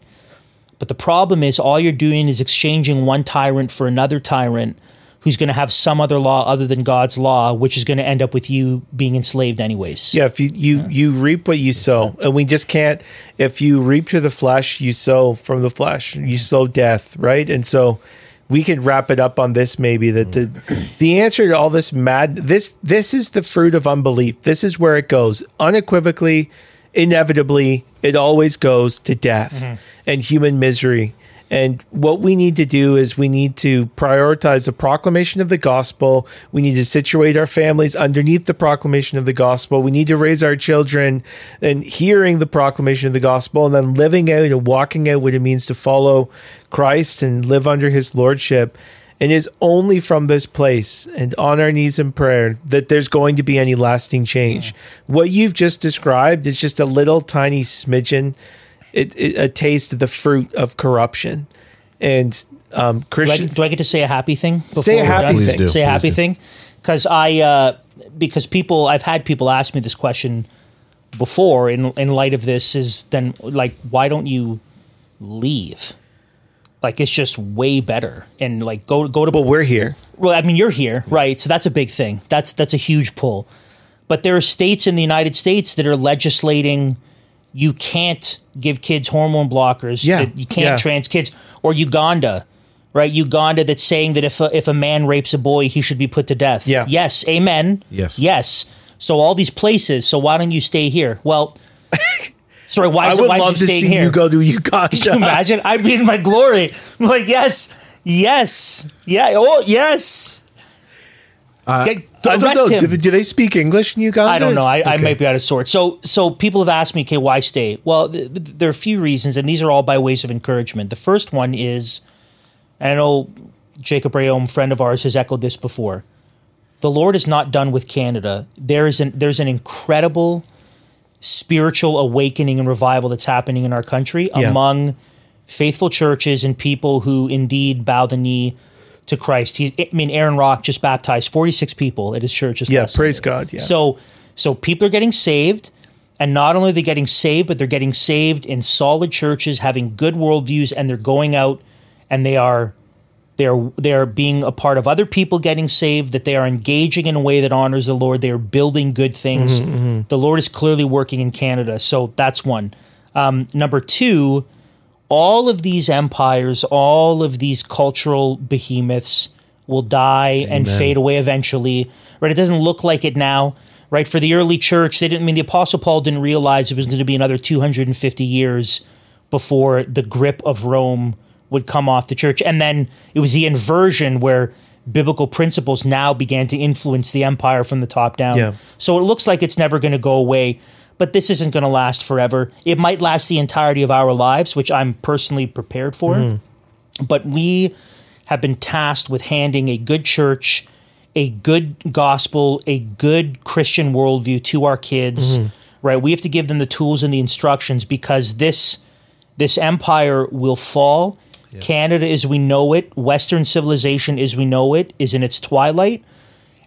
Speaker 3: But the problem is, all you're doing is exchanging one tyrant for another tyrant who's going to have some other law other than God's law, which is going to end up with you being enslaved anyways.
Speaker 2: Yeah, if you, you you reap what you sow, and we just can't. If you reap to the flesh, you sow from the flesh. You sow death, right? And so we could wrap it up on this maybe that the the answer to all this mad this this is the fruit of unbelief. This is where it goes unequivocally, inevitably. It always goes to death mm-hmm. and human misery. And what we need to do is we need to prioritize the proclamation of the gospel. We need to situate our families underneath the proclamation of the gospel. We need to raise our children and hearing the proclamation of the gospel and then living out and walking out what it means to follow Christ and live under his lordship. And it is only from this place and on our knees in prayer that there's going to be any lasting change. What you've just described is just a little tiny smidgen it, it, a taste of the fruit of corruption. And um,
Speaker 3: Do I,
Speaker 2: Christians,
Speaker 3: do I get to say a happy thing? before
Speaker 2: Say a
Speaker 3: we're
Speaker 2: happy
Speaker 1: thing. do,
Speaker 3: Say a happy
Speaker 1: do.
Speaker 3: thing, because I uh, because people I've had people ask me this question before in in light of this is then like why don't you leave? like it's just way better. And like go go to
Speaker 2: But we're here.
Speaker 3: well, I mean, you're here, right? So that's a big thing. That's that's a huge pull. But there are states in the United States that are legislating you can't give kids hormone blockers.
Speaker 2: Yeah,
Speaker 3: that you can't
Speaker 2: yeah.
Speaker 3: trans kids. Or Uganda, right? Uganda that's saying that if a, if a man rapes a boy, he should be put to death.
Speaker 2: Yeah.
Speaker 3: Yes. Amen.
Speaker 1: Yes.
Speaker 3: Yes. So all these places. So why don't you stay here? Well, sorry. Why
Speaker 2: I
Speaker 3: is it?
Speaker 2: would
Speaker 3: Why
Speaker 2: love
Speaker 3: you
Speaker 2: to see
Speaker 3: here?
Speaker 2: you go to Uganda.
Speaker 3: Can you imagine? I'd be in my glory. I'm like, yes, yes, yeah, oh, yes. Uh, Get,
Speaker 2: I don't
Speaker 3: arrest
Speaker 2: know.
Speaker 3: him.
Speaker 2: Do they, do they speak English in Uganda?
Speaker 3: I don't know. I, I might be out of sorts. So, so people have asked me, okay, why stay? Well, th- th- there are a few reasons, and these are all by ways of encouragement. The first one is, and I know Jacob Reaume, friend of ours, has echoed this before. The Lord is not done with Canada. There is an there's an incredible spiritual awakening and revival that's happening in our country
Speaker 2: Yeah.
Speaker 3: among faithful churches and people who indeed bow the knee to Christ. He, I mean, Aaron Rock just baptized 46 people at his church.
Speaker 2: Yeah,
Speaker 3: last
Speaker 2: praise
Speaker 3: Sunday.
Speaker 2: God. Yeah.
Speaker 3: So so people are getting saved, and not only are they getting saved, but they're getting saved in solid churches, having good worldviews, and they're going out and they are they're they're being a part of other people getting saved, that they are engaging in a way that honors the Lord. They are building good things. The Lord is clearly working in Canada. So that's one. Um, number two, all of these empires, all of these cultural behemoths will die and fade away eventually. Right? It doesn't look like it now. Right? For the early church, they didn't I mean the Apostle Paul didn't realize it was going to be another 250 years before the grip of Rome would come off the church. And then it was the inversion where biblical principles now began to influence the empire from the top down.
Speaker 2: Yeah.
Speaker 3: So it looks like it's never going to go away, but this isn't going to last forever. It might last the entirety of our lives, which I'm personally prepared for. Hmm. But we have been tasked with handing a good church, a good gospel, a good Christian worldview to our kids. Hmm. Right? We have to give them the tools and the instructions because this this empire will fall. Canada as we know it, Western civilization as we know it, is in its twilight.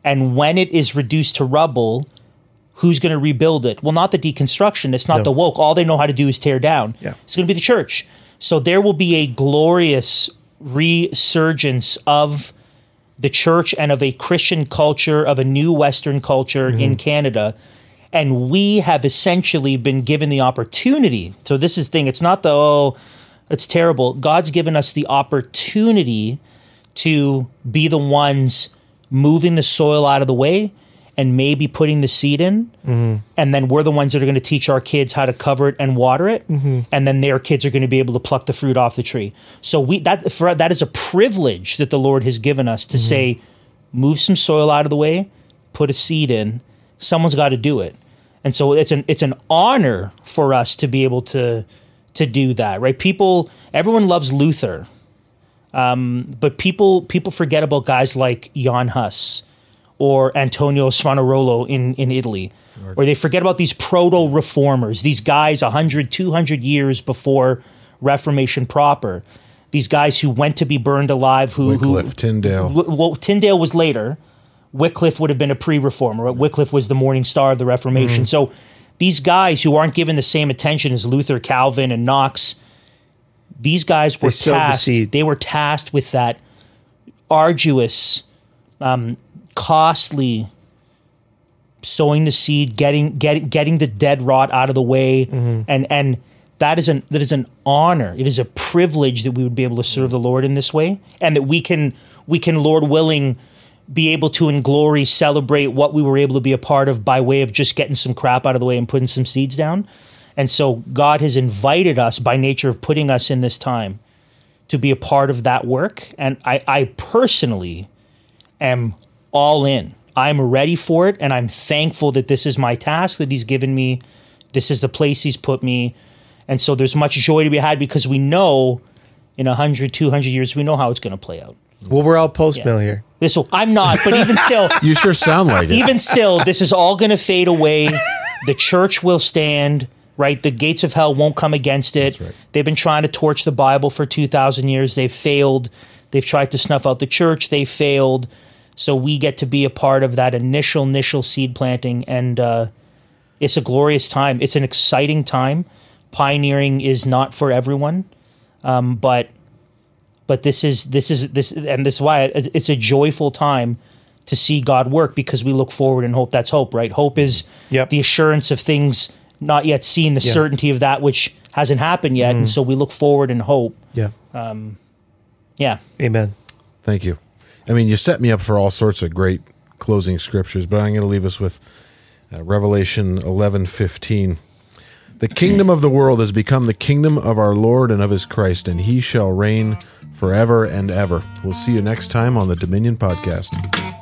Speaker 3: And when it is reduced to rubble, who's going to rebuild it? Well, not the deconstruction. It's not
Speaker 2: No.
Speaker 3: the woke. All they know how to do is tear down.
Speaker 2: Yeah.
Speaker 3: It's going to be the church. So there will be a glorious resurgence of the church and of a Christian culture, of a new Western culture mm-hmm. in Canada. And we have essentially been given the opportunity. So this is the thing. It's not the, oh, it's terrible. God's given us the opportunity to be the ones moving the soil out of the way and maybe putting the seed in. Mm-hmm. And then we're the ones that are going to teach our kids how to cover it and water it. Mm-hmm. And then their kids are going to be able to pluck the fruit off the tree. So we that for that is a privilege that the Lord has given us to mm-hmm. say, move some soil out of the way, put a seed in. Someone's got to do it. And so it's an it's an honor for us to be able to to do that, right? People everyone loves Luther um, but people people forget about guys like Jan Hus or Antonio Savonarola in, in Italy. Or they forget about these proto reformers, these guys 100, 200 years before Reformation proper. These guys who went to be burned alive, who, who
Speaker 1: Wycliffe, Tyndale.
Speaker 3: Well, Tyndale was later. Wycliffe would have been a pre-reformer. Wycliffe was the morning star of the Reformation. So these guys who aren't given the same attention as Luther, Calvin, and Knox, these guys were
Speaker 2: sowed the
Speaker 3: tasked.
Speaker 2: seed.
Speaker 3: They were tasked with that arduous, um, costly sowing the seed, getting getting getting the dead rot out of the way, mm-hmm. and and that is an that is an honor. It is a privilege that we would be able to serve the Lord in this way, and that we can we can, Lord willing, be able to in glory celebrate what we were able to be a part of by way of just getting some crap out of the way and putting some seeds down. And so God has invited us by nature of putting us in this time to be a part of that work. And I, I personally am all in. I'm ready for it, and I'm thankful that this is my task that He's given me. This is the place He's put me. And so there's much joy to be had because we know in 100, 200 years, we know how it's going to play out.
Speaker 2: Well, we're all post mill here.
Speaker 3: This will, I'm not, but even still,
Speaker 1: You sure sound like it.
Speaker 3: even still, this is all going to fade away. The church will stand, right? The gates of hell won't come against it.
Speaker 1: right.
Speaker 3: They've been trying to torch the Bible for 2,000 years. They've failed. They've tried to snuff out the church. They failed. So we get to be a part of that initial, initial seed planting. And uh, it's a glorious time. It's an exciting time. Pioneering is not for everyone, um, but but this is this is this and this is why it's a joyful time to see God work because we look forward and hope. That's hope, right? Hope is
Speaker 2: Yep.
Speaker 3: the assurance of things not yet seen, the
Speaker 2: Yeah.
Speaker 3: certainty of that which hasn't happened yet, and so we look forward and hope.
Speaker 2: Yeah.
Speaker 3: Yeah,
Speaker 2: Amen.
Speaker 1: Thank you. I mean, you set me up for all sorts of great closing scriptures, but I'm going to leave us with uh, Revelation 11:15. The kingdom of the world has become the kingdom of our Lord and of his Christ, and he shall reign forever and ever. We'll see you next time on the Dominion podcast.